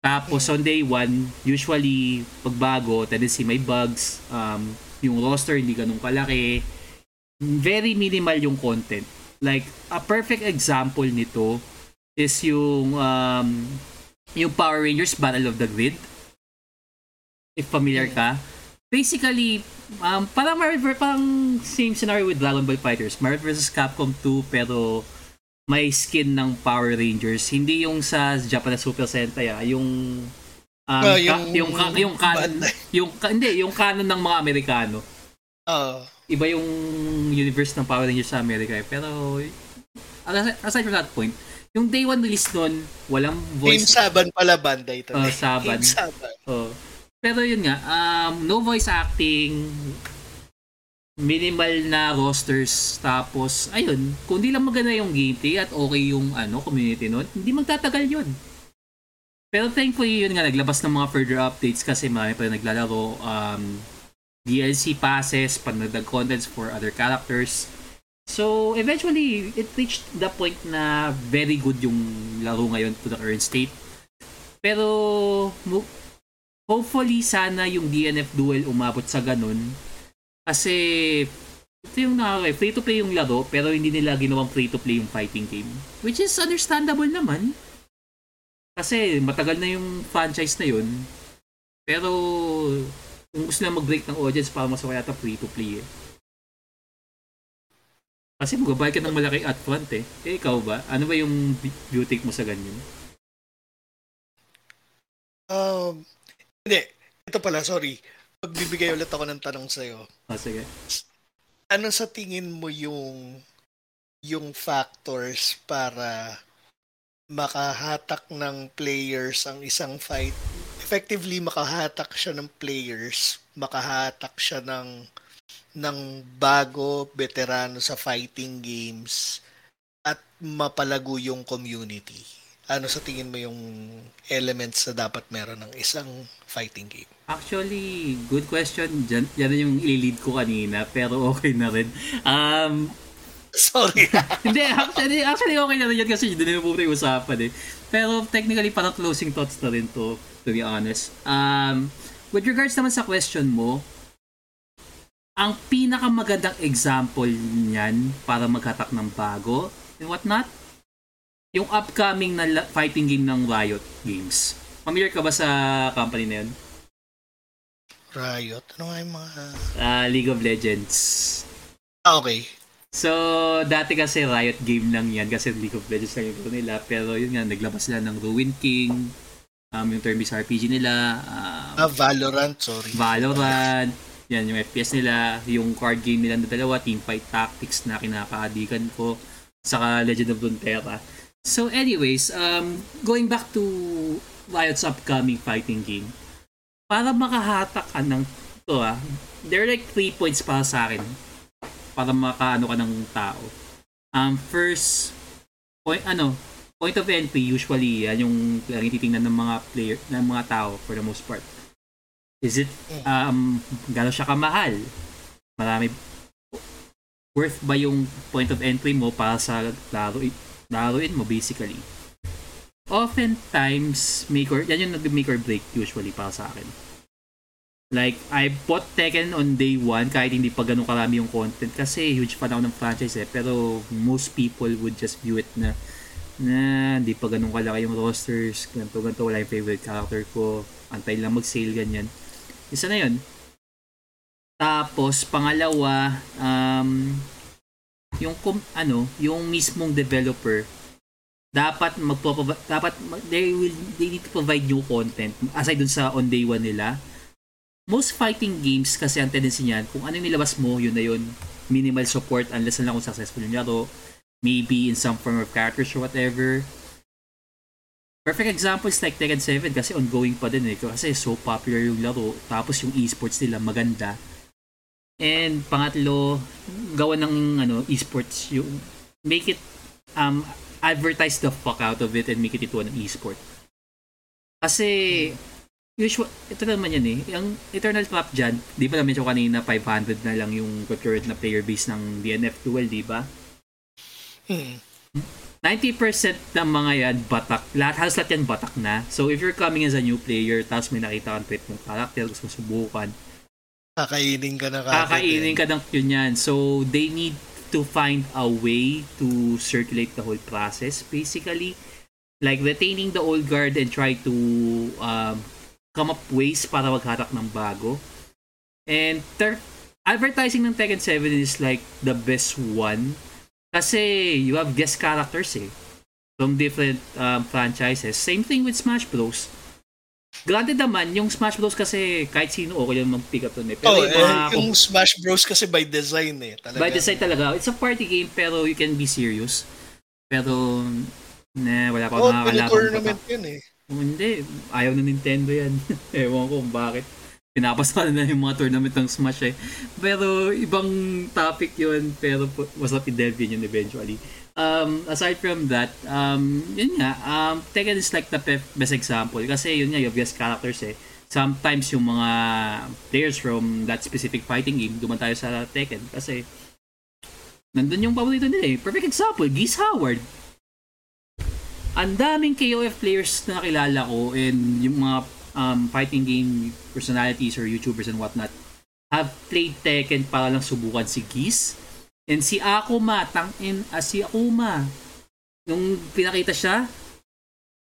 Tapos on day one, usually pagbago, tendency may bugs, um, yung roster hindi ganun kalaki, very minimal yung content. Like, a perfect example nito is yung um, yung Power Rangers Battle of the Grid. If familiar ka. Basically, um, parang Marvel, parang same scenario with Dragon Ball Fighters. Marvel vs. Capcom 2 pero may skin ng Power Rangers. Hindi yung sa Japanese Super Sentai ah, yung um, Ah, ka- yung- yung ka- yung canon yung ka- hindi yung canon ng mga Amerikano ah iba yung universe ng Power Rangers sa Amerika eh. Pero, aside from that point, yung day one release nun, walang voice. Saban pala Bandai ito Oh, Saban. Game Saban Oh. Pero yun nga, um, no voice acting, minimal na rosters, tapos, ayun, kung di lang maganda yung gameplay at okay yung ano community nun, hindi magtatagal yun. Pero thankfully, yun nga, naglabas ng mga further updates kasi marami pa rin naglalaro. Um, DLC passes, panagdag contents for other characters. So, eventually, it reached the point na very good yung laro ngayon to the current state. Pero, hopefully, sana yung DNF Duel umabot sa ganun. Kasi, ito yung nakaka free-to-play yung laro, pero hindi nila ginawang free-to-play yung fighting game. Which is understandable naman. Kasi, matagal na yung franchise na yun. Pero, kung gusto na mag-break ng audience para masaya yata free-to-play eh. Kasi magbabayad ka ng malaki at front eh. Eh, ikaw ba? Ano ba yung take mo sa ganyan? Um, hindi. Ito pala, sorry. Pagbibigay ulit ako ng tanong sa'yo. Oh, sige. Ano sa tingin mo yung yung factors para makahatak ng players ang isang fight effectively makahatak siya ng players makahatak siya ng ng bago veterano sa fighting games at mapalago yung community? Ano sa tingin mo yung elements na dapat meron ng isang fighting game? Actually, good question. Yan, yan yung ililid ko kanina, pero okay na rin. Um, Sorry. hindi, actually, actually okay na rin yan kasi hindi na yung usapan eh. Pero technically, parang closing thoughts na rin to, to be honest. Um, with regards naman sa question mo, ang pinakamagandang example niyan para maghatak ng bago and whatnot, yung upcoming na fighting game ng Riot Games. Familiar ka ba sa company na yun? Riot? Ano nga yung mga... Uh, League of Legends. Ah, okay. So, dati kasi Riot game lang yan kasi League of Legends lang yung nila. Pero yun nga, naglabas sila ng Ruin King, um, yung turn-based RPG nila. Um, ah, Valorant, sorry. Valorant. Yan, yung FPS nila, yung card game nila na dalawa, Teamfight Tactics na kinakaadikan ko, saka Legend of Runeterra. So anyways, um, going back to Riot's upcoming fighting game, para makahatak ka ng to ah, there are like three points para sa akin para makaano ka ng tao. Um, first, point, ano, point of entry usually yan yung laging titingnan ng mga player ng mga tao for the most part Is it, um, gano'n siya kamahal? Marami, worth ba yung point of entry mo para sa laro, laruin mo basically? Oftentimes, make or, yan yung nag-make or break usually para sa akin. Like, I bought Tekken on day one kahit hindi pa ganun karami yung content kasi huge fan ako ng franchise eh. Pero most people would just view it na na hindi pa ganun kalaki yung rosters, ganito, ganito, wala yung favorite character ko, antay lang mag-sale, ganyan. Isa na yun. Tapos, pangalawa, um, yung ano, yung mismong developer dapat magpo dapat they will they need to provide new content aside dun sa on day one nila. Most fighting games kasi ang tendency niyan, kung ano yung nilabas mo, yun na yun. Minimal support unless lang kung successful yung laro. Maybe in some form of characters or whatever. Perfect example is like Tekken 7 kasi ongoing pa din eh. Kasi so popular yung laro. Tapos yung esports nila maganda. And pangatlo, gawa ng ano, esports yung make it um advertise the fuck out of it and make it into an esport. Kasi usual ito naman yan eh. Yung Eternal Trap dyan, di ba namin kanina 500 na lang yung current na player base ng DNF Duel, di ba? Hmm. 90% ng mga yan, batak. Lahat, halos lahat yan batak na. So, if you're coming as a new player, tapos may nakita kang tweet mong character, gusto mo subukan, kakainin ka na kagad. Kakainin eh. ka ng yun yan. So, they need to find a way to circulate the whole process, basically. Like, retaining the old guard and try to um, come up ways para maghatak ng bago. And ter- advertising ng Tekken 7 is like the best one kasi you have guest characters eh. From different um, franchises. Same thing with Smash Bros. Granted naman, yung Smash Bros kasi kahit sino okay lang mag-pick up doon eh. Pero oh, yung, mga, eh, yung Smash Bros kasi by design eh. Talaga. By design talaga. It's a party game pero you can be serious. Pero, na wala pa oh. Oh, tournament yun eh. Hindi, ayaw na Nintendo yan. Ewan ko kung bakit pinapasal na yung mga tournament ng Smash eh. Pero ibang topic yun, pero masarap i-delve yun eventually. Um, aside from that, um, yun nga, um, Tekken is like the best example kasi yun nga, yung obvious characters eh. Sometimes yung mga players from that specific fighting game, duman tayo sa Tekken kasi Nandun yung paborito nila eh. Perfect example, Geese Howard. Ang daming KOF players na nakilala ko and yung mga um, fighting game personalities or YouTubers and whatnot have played Tekken para lang subukan si Geese. And si Akuma, tang in, uh, si Akuma, nung pinakita siya,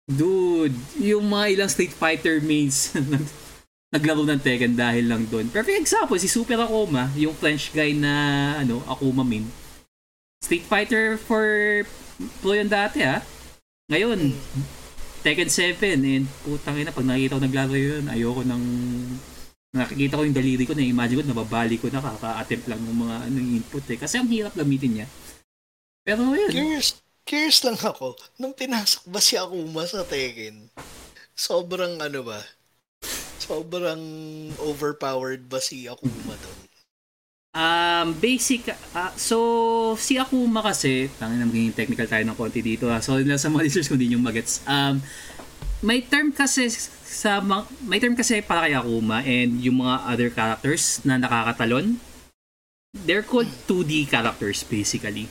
dude, yung mga ilang Street Fighter mains naglaro ng Tekken dahil lang doon. Perfect example, si Super Akuma, yung French guy na ano, Akuma main. Street Fighter for pro yun dati ha. Ngayon, Tekken 7 and putang ina pag nakikita ko naglaro yun, ayoko nang nakikita ko yung daliri ko na imagine ko nababali ko na kaka-attempt lang ng mga ano, input eh. Kasi ang hirap gamitin niya. Pero yun. Curious, curious lang ako, nung pinasok ba si Akuma sa Tekken, sobrang ano ba? Sobrang overpowered ba si Akuma doon? Um, basic, uh, so si Akuma kasi, tangin na magiging technical tayo ng konti dito ha. So lang sa mga listeners kung di nyo magets. Um, may term kasi sa may term kasi para kay Akuma and yung mga other characters na nakakatalon. They're called 2D characters basically.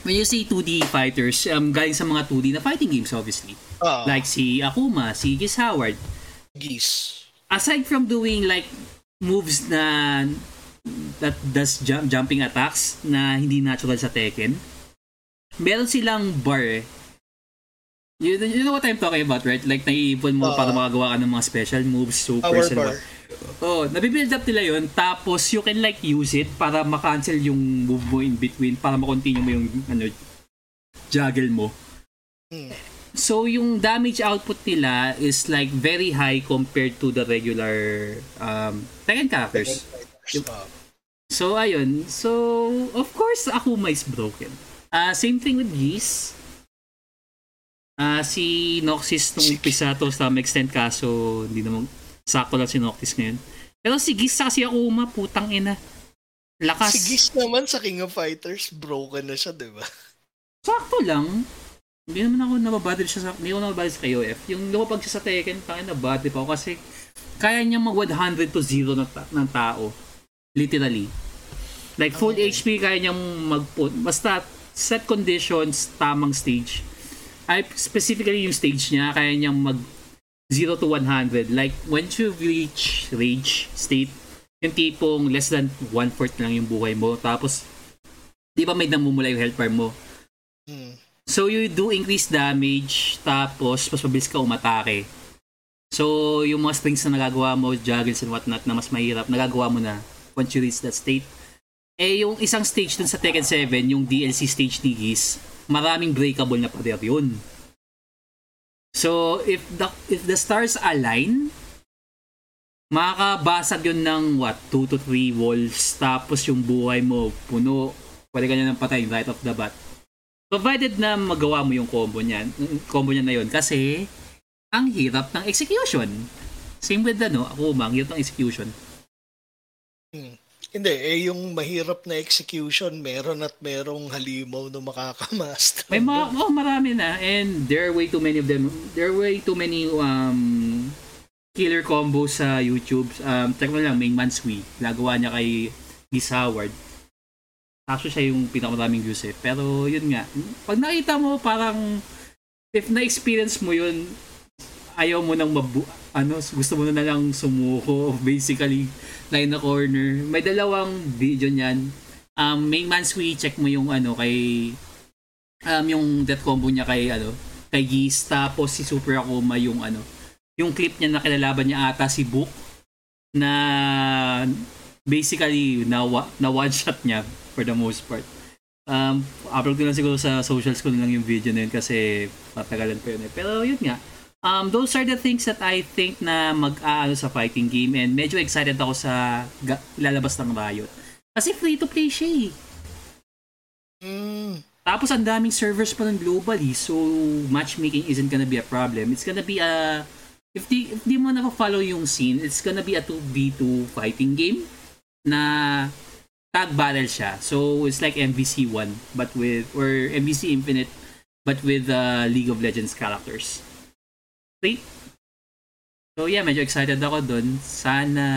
When you say 2D fighters, um, galing sa mga 2D na fighting games obviously. Uh, Like si Akuma, si Giz Howard. Geese. Aside from doing like moves na that does jump, jumping attacks na hindi natural sa Tekken, meron silang bar. You, you know what I'm talking about, right? Like, naiipon mo Oo. para makagawa ka ng mga special moves, supers, and what. Oh, nabibuild up nila yun, tapos you can like use it para makancel yung move mo in between, para makontinue mo yung ano, juggle mo. Hmm. So, yung damage output nila is like very high compared to the regular um, Tekken characters. Uh, So, ayun. So, of course, Akuma is broken. Uh, same thing with Geese. Ah, si Noxys nung umpisa to sa extent kaso hindi naman sakto lang si Noxys ngayon. Pero si Geese sa si Akuma, putang ina. Lakas. si Geese naman sa King of Fighters, broken na siya, di ba? Sakto lang. Hindi naman ako nababadil siya sa, hindi ako nababadil sa KOF. Yung lumapag siya sa Tekken, tangin na bad pa ako kasi kaya niya mag 100 to 0 ng, ta- ng tao. Literally. Like full Okay. HP kaya niyang mag-put. Basta set conditions, tamang stage. Ay, specifically yung stage niya, kaya niyang mag 0 to 100. Like, once you reach rage state, yung tipong less than 1/4 lang yung buhay mo. Tapos, di ba may namumula yung health bar mo? Hmm. So you do increase damage, tapos mas mabilis ka umatake. So yung mga strings na nagagawa mo, juggles and whatnot na mas mahirap, nagagawa mo na once you reach that state. Eh yung isang stage dun sa Tekken 7, yung DLC stage ni Geese, maraming breakable na pader yun. So if the if the stars align, makakabasag yun ng what, 2 to 3 walls, tapos yung buhay mo puno, pwede ka niya ng patay right off the bat. Provided na magawa mo yung combo niyan, combo niya na yun kasi ang hirap ng execution. Same with ano, ako ang hirap ng execution. Hindi, eh yung mahirap na execution, meron at merong halimaw na makakamaster. May mga, oh, marami na and there are way too many of them. There are way too many um killer combos sa YouTube. Um, check mo lang, Main Mansui. Nagawa niya kay Miss Howard. Kaso siya yung pinakamaraming views eh. Pero yun nga, pag nakita mo parang if na-experience mo yun, ayaw mo nang mabu ano, gusto mo na lang sumuko, basically, line na corner. May dalawang video niyan. Um, main Mansui, check mo yung ano, kay, um, yung death combo niya kay, ano, kay Geese, tapos si Super Akuma yung, ano, yung clip niya na kinalaban niya ata si Book, na basically, na, na one shot niya for the most part. Um, upload ko lang siguro sa socials ko lang yung video na yun kasi patagalan pa yun eh. Pero yun nga, um, those are the things that I think na mag-aano sa fighting game and medyo excited ako sa ga- lalabas ng Riot. Kasi free to play siya eh. Hmm. Tapos ang daming servers pa ng globally, so matchmaking isn't gonna be a problem. It's gonna be a if di if di mo na follow yung scene, it's gonna be a 2v2 fighting game na tag battle siya. So it's like MVC 1 but with or MVC Infinite but with uh, League of Legends characters. Wait. So yeah, medyo excited ako dun. Sana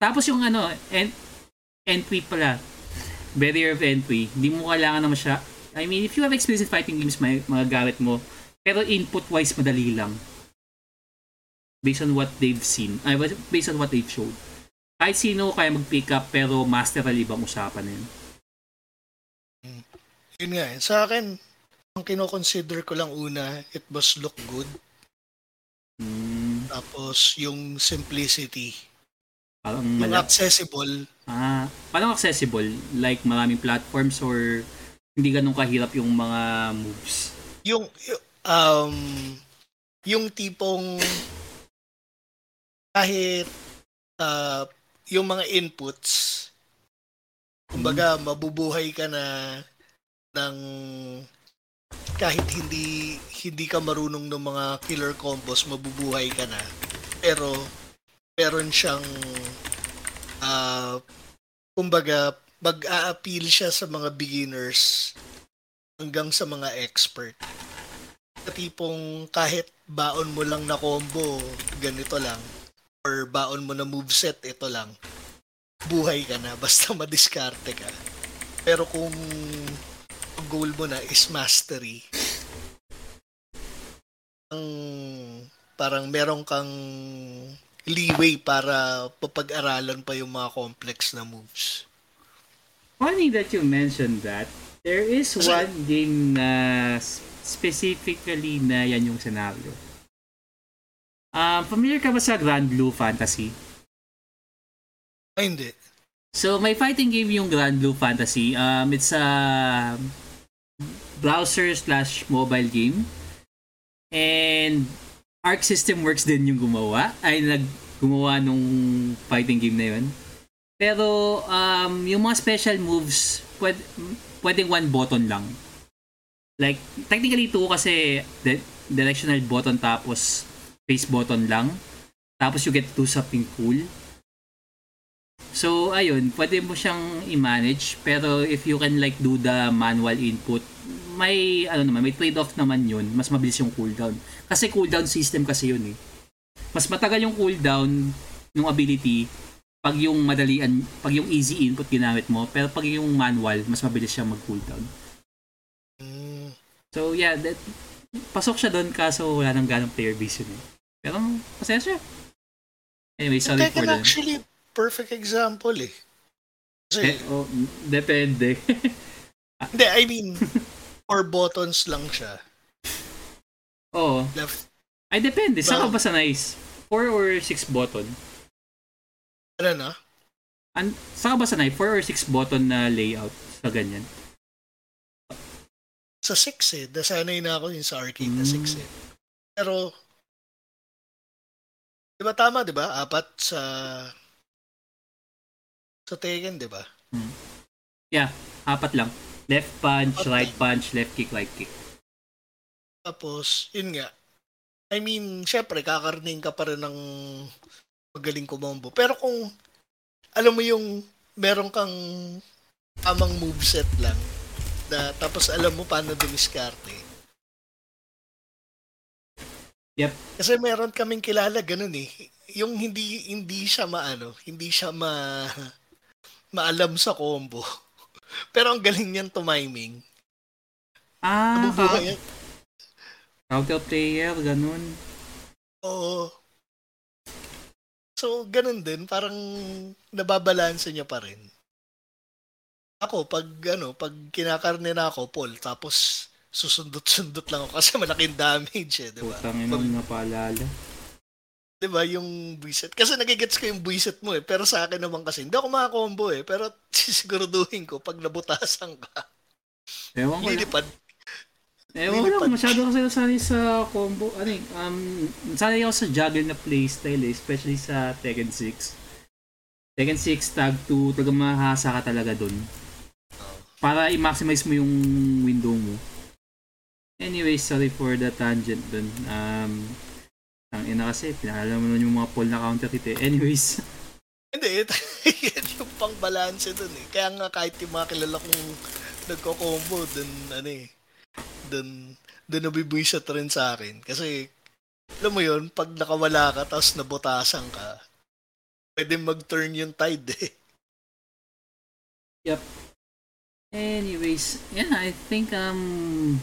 Tapos yung ano, en- entry pala barrier of entry. Hindi mo kailangan naman siya, I mean, if you have experience in fighting games, may magagamit mo. Pero input-wise, madali lang. Based on what they've seen. Ay, based on what they've showed. Kahit sino kaya mag-pick up, pero masteral ibang usapan na yun. Yun nga eh. Sa akin, ang kinoconsider ko lang una, it must look good. Mm, Tapos, yung simplicity. parang Yung mala- accessible. Ah, parang accessible. Like maraming platforms or hindi ganun kahirap yung mga moves. Yung, um, yung tipong kahit uh, yung mga inputs, kumbaga mabubuhay ka na ng kahit hindi hindi ka marunong ng mga killer combos, mabubuhay ka na. Pero meron siyang ah kumbaga mag-a-appeal siya sa mga beginners hanggang sa mga expert. Tipong kahit baon mo lang na combo, ganito lang. Or baon mo na moveset, ito lang. Buhay ka na, basta madiskarte ka. Pero kung ang goal mo na is mastery, ang parang meron kang leeway para papag-aralan pa yung mga complex na moves. Funny that you mentioned that. There is Kasi- one game na specifically na yan yung scenario. Um, familiar ka ba sa Grand Blue Fantasy? Ay, hindi. So, may fighting game yung Grand Blue Fantasy. Um, it's a browser slash mobile game. And Arc System Works din yung gumawa. Ay, nag nung fighting game na yun. Pero, um, yung mga special moves, pwede, pwedeng one button lang. Like, technically two kasi di- directional button tapos face button lang. Tapos you get to do something cool. So, ayun, pwede mo siyang i-manage. Pero if you can like do the manual input, may, ano naman, may trade-off naman yun. Mas mabilis yung cooldown. Kasi cooldown system kasi yun eh. Mas matagal yung cooldown ng ability pag yung madalian, pag yung easy input ginamit mo. Pero pag yung manual, mas mabilis siyang mag-cooldown. So, yeah, that, pasok siya doon kaso wala nang ganong player base yun eh. Pero, masaya siya. Anyway, sorry for Tekken the... actually, perfect example eh. Kasi, Eh, oh, depende. hindi, I mean, four buttons lang siya. Oo. Left, Ay, depende. Saan ka ba sa nice? 4 or 6 button? ano na? An saan ka ba sanay? 4 or 6 button na layout sa ganyan? Sa 6 eh. Nasanay na ako yung sa arcade na 6 Mm. eh. Pero, di ba tama, di ba? Apat sa sa Tekken, di ba? Yeah, apat lang. Left punch, Apat right lang. punch, left kick, right kick. Tapos, yun nga. I mean, syempre, kakarning ka pa rin ng magaling kumombo. Pero kung, alam mo yung, meron kang tamang moveset lang, na, tapos alam mo paano dumiskarte. Yep. Kasi meron kaming kilala ganun eh. Yung hindi hindi siya maano, hindi siya ma maalam sa combo. Pero ang galing niyan tumiming. Ah, Nabubuhay yan. counter player, ganun. Oo. So, ganun din. Parang nababalanse niya pa rin. Ako, pag ano, pag kinakarne na ako, Paul, tapos susundot-sundot lang ako kasi malaking damage eh, di ba? Putang ina Pag- na paalala. Di ba, yung buisit. Kasi nagigets ko yung buisit mo eh. Pero sa akin naman kasi, hindi ako makakombo eh. Pero sisiguraduhin ko, pag nabutasan ka, Ewan ko lilipad. Ewan ko lang, masyado kasi nasanay sa combo. Ano eh, um, sanay ako sa juggle na playstyle eh, especially sa Tekken 6. Tekken 6, tag 2, talagang mahasa ka talaga dun. Para i-maximize mo yung window mo. Anyway, sorry for the tangent dun. Um, ang ina kasi, pinakala mo nun yung mga poll na counter hit eh. Anyways, Hindi, yan yung pang balance dun eh. Kaya nga kahit yung mga kilala kong nagko-combo, dun, ano eh, dun, dun nabibwisit rin sa akin. Kasi, alam mo yun, pag nakawala ka, tapos nabutasan ka, pwede mag-turn yung tide eh. Anyways, yeah, I think um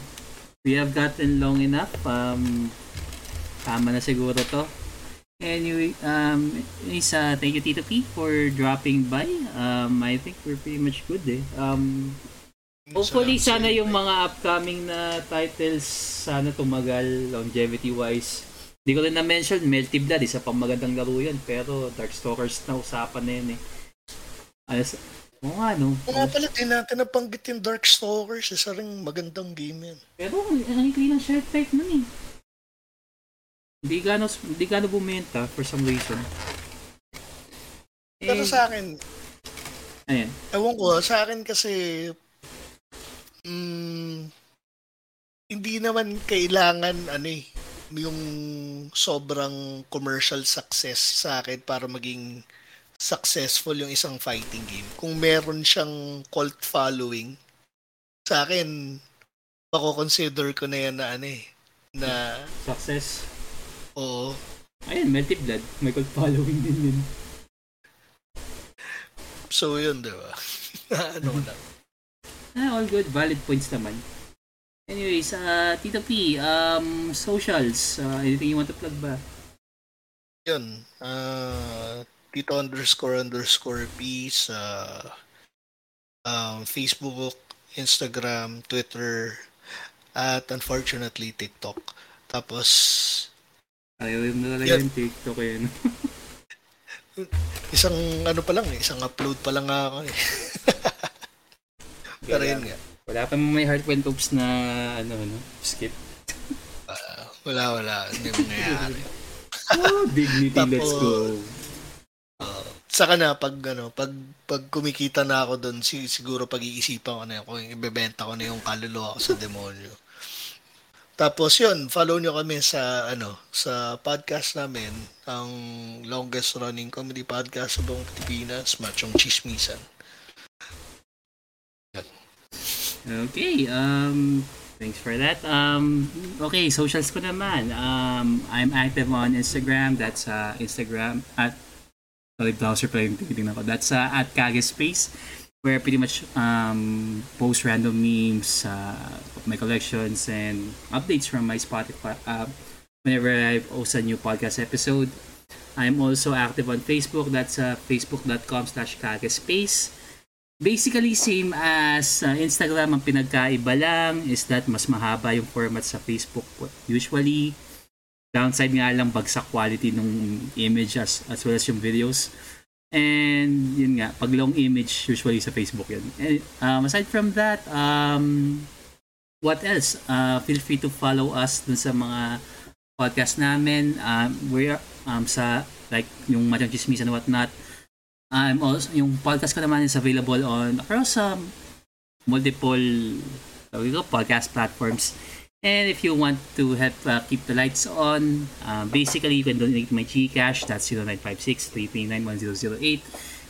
we have gotten long enough. Um tama na siguro to. Anyway, um, isa, thank you Tito P for dropping by. Um, I think we're pretty much good eh. Um, hopefully sana yung mga upcoming na titles sana tumagal longevity-wise. Hindi ko rin na-mention, Melty Blood, isa pang magandang laro yan. Pero Darkstalkers na usapan na yun eh. Alas, Oo nga, no? Oo nga pala, di natin napanggit yung Darkstalkers. Isa rin magandang game yan. Pero ang ikli ng shelf life nun eh. Hindi gano, hindi gano bumenta for some reason. Pero Eh, sa akin, ayan. ewan ko, sa akin kasi, mm, hindi naman kailangan, ano eh, yung sobrang commercial success sa akin para maging successful yung isang fighting game. Kung meron siyang cult following, sa akin, mako-consider ko na yan na ano eh, na, Success. Oo, Ayan, Melty Blood. May cult following din yun. so yun, di ba? ano lang. Ah, all good. Valid points naman. Anyways, uh, Tito P, um, socials. Uh, anything you want to plug ba? Yun, ah, Tito underscore underscore P sa um, Facebook, Instagram, Twitter, at unfortunately TikTok. Tapos, Ayaw mo na talaga Yan. yung TikTok eh. no? isang ano pa lang eh, isang upload pa lang nga ako eh. Pero yun nga, Wala pa mo may Heartwent Oops na ano, no? Skip. ah, wala wala, hindi mangyayari. Oh, dignity, let's Tapos- go. Saka na pag ano, pag pag kumikita na ako doon, si, siguro pag-iisipan ko na yun, kung ibebenta ko na yung kaluluwa ko sa demonyo. Tapos yun, follow nyo kami sa ano, sa podcast namin, ang longest running comedy podcast sa buong Pilipinas, Machong Chismisan. Okay, um, thanks for that. Um, okay, socials ko naman. Um, I'm active on Instagram. That's uh, Instagram at sorry, browser pala yung tinitingnan ko. That's uh, at Kage Space where pretty much um, post random memes, uh, my collections, and updates from my Spotify uh, whenever I post a new podcast episode. I'm also active on Facebook. That's uh, facebook.com slash kagespace. Basically, same as uh, Instagram, ang pinagkaiba lang is that mas mahaba yung format sa Facebook usually. Downside nga lang, bagsak quality ng image as, as well as yung videos. And yun nga, pag long image, usually sa Facebook yun. And, um, aside from that, um, what else? Uh, feel free to follow us dun sa mga podcast namin. Um, we're um, sa like yung Madang Chismis and whatnot. I'm also, yung podcast ko naman is available on across um, multiple ko, podcast platforms. And if you want to help uh, keep the lights on, uh, basically you can donate to my Gcash. That's 0956-339-1008.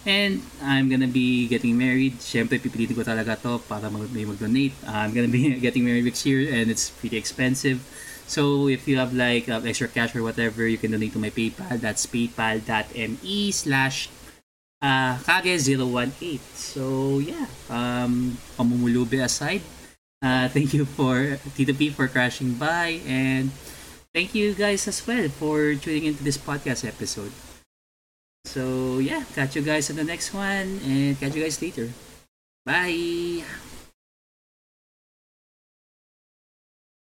And I'm gonna be getting married. Siyempre, pipilitin ko talaga to para may mag-donate. I'm gonna be getting married next year and it's pretty expensive. So if you have like uh, extra cash or whatever, you can donate to my PayPal. That's paypal.me slash uh, Kage018. So yeah, um, pamumulubi aside, uh, thank you for Tito P for crashing by and thank you guys as well for tuning into this podcast episode. So yeah, catch you guys on the next one and catch you guys later. Bye!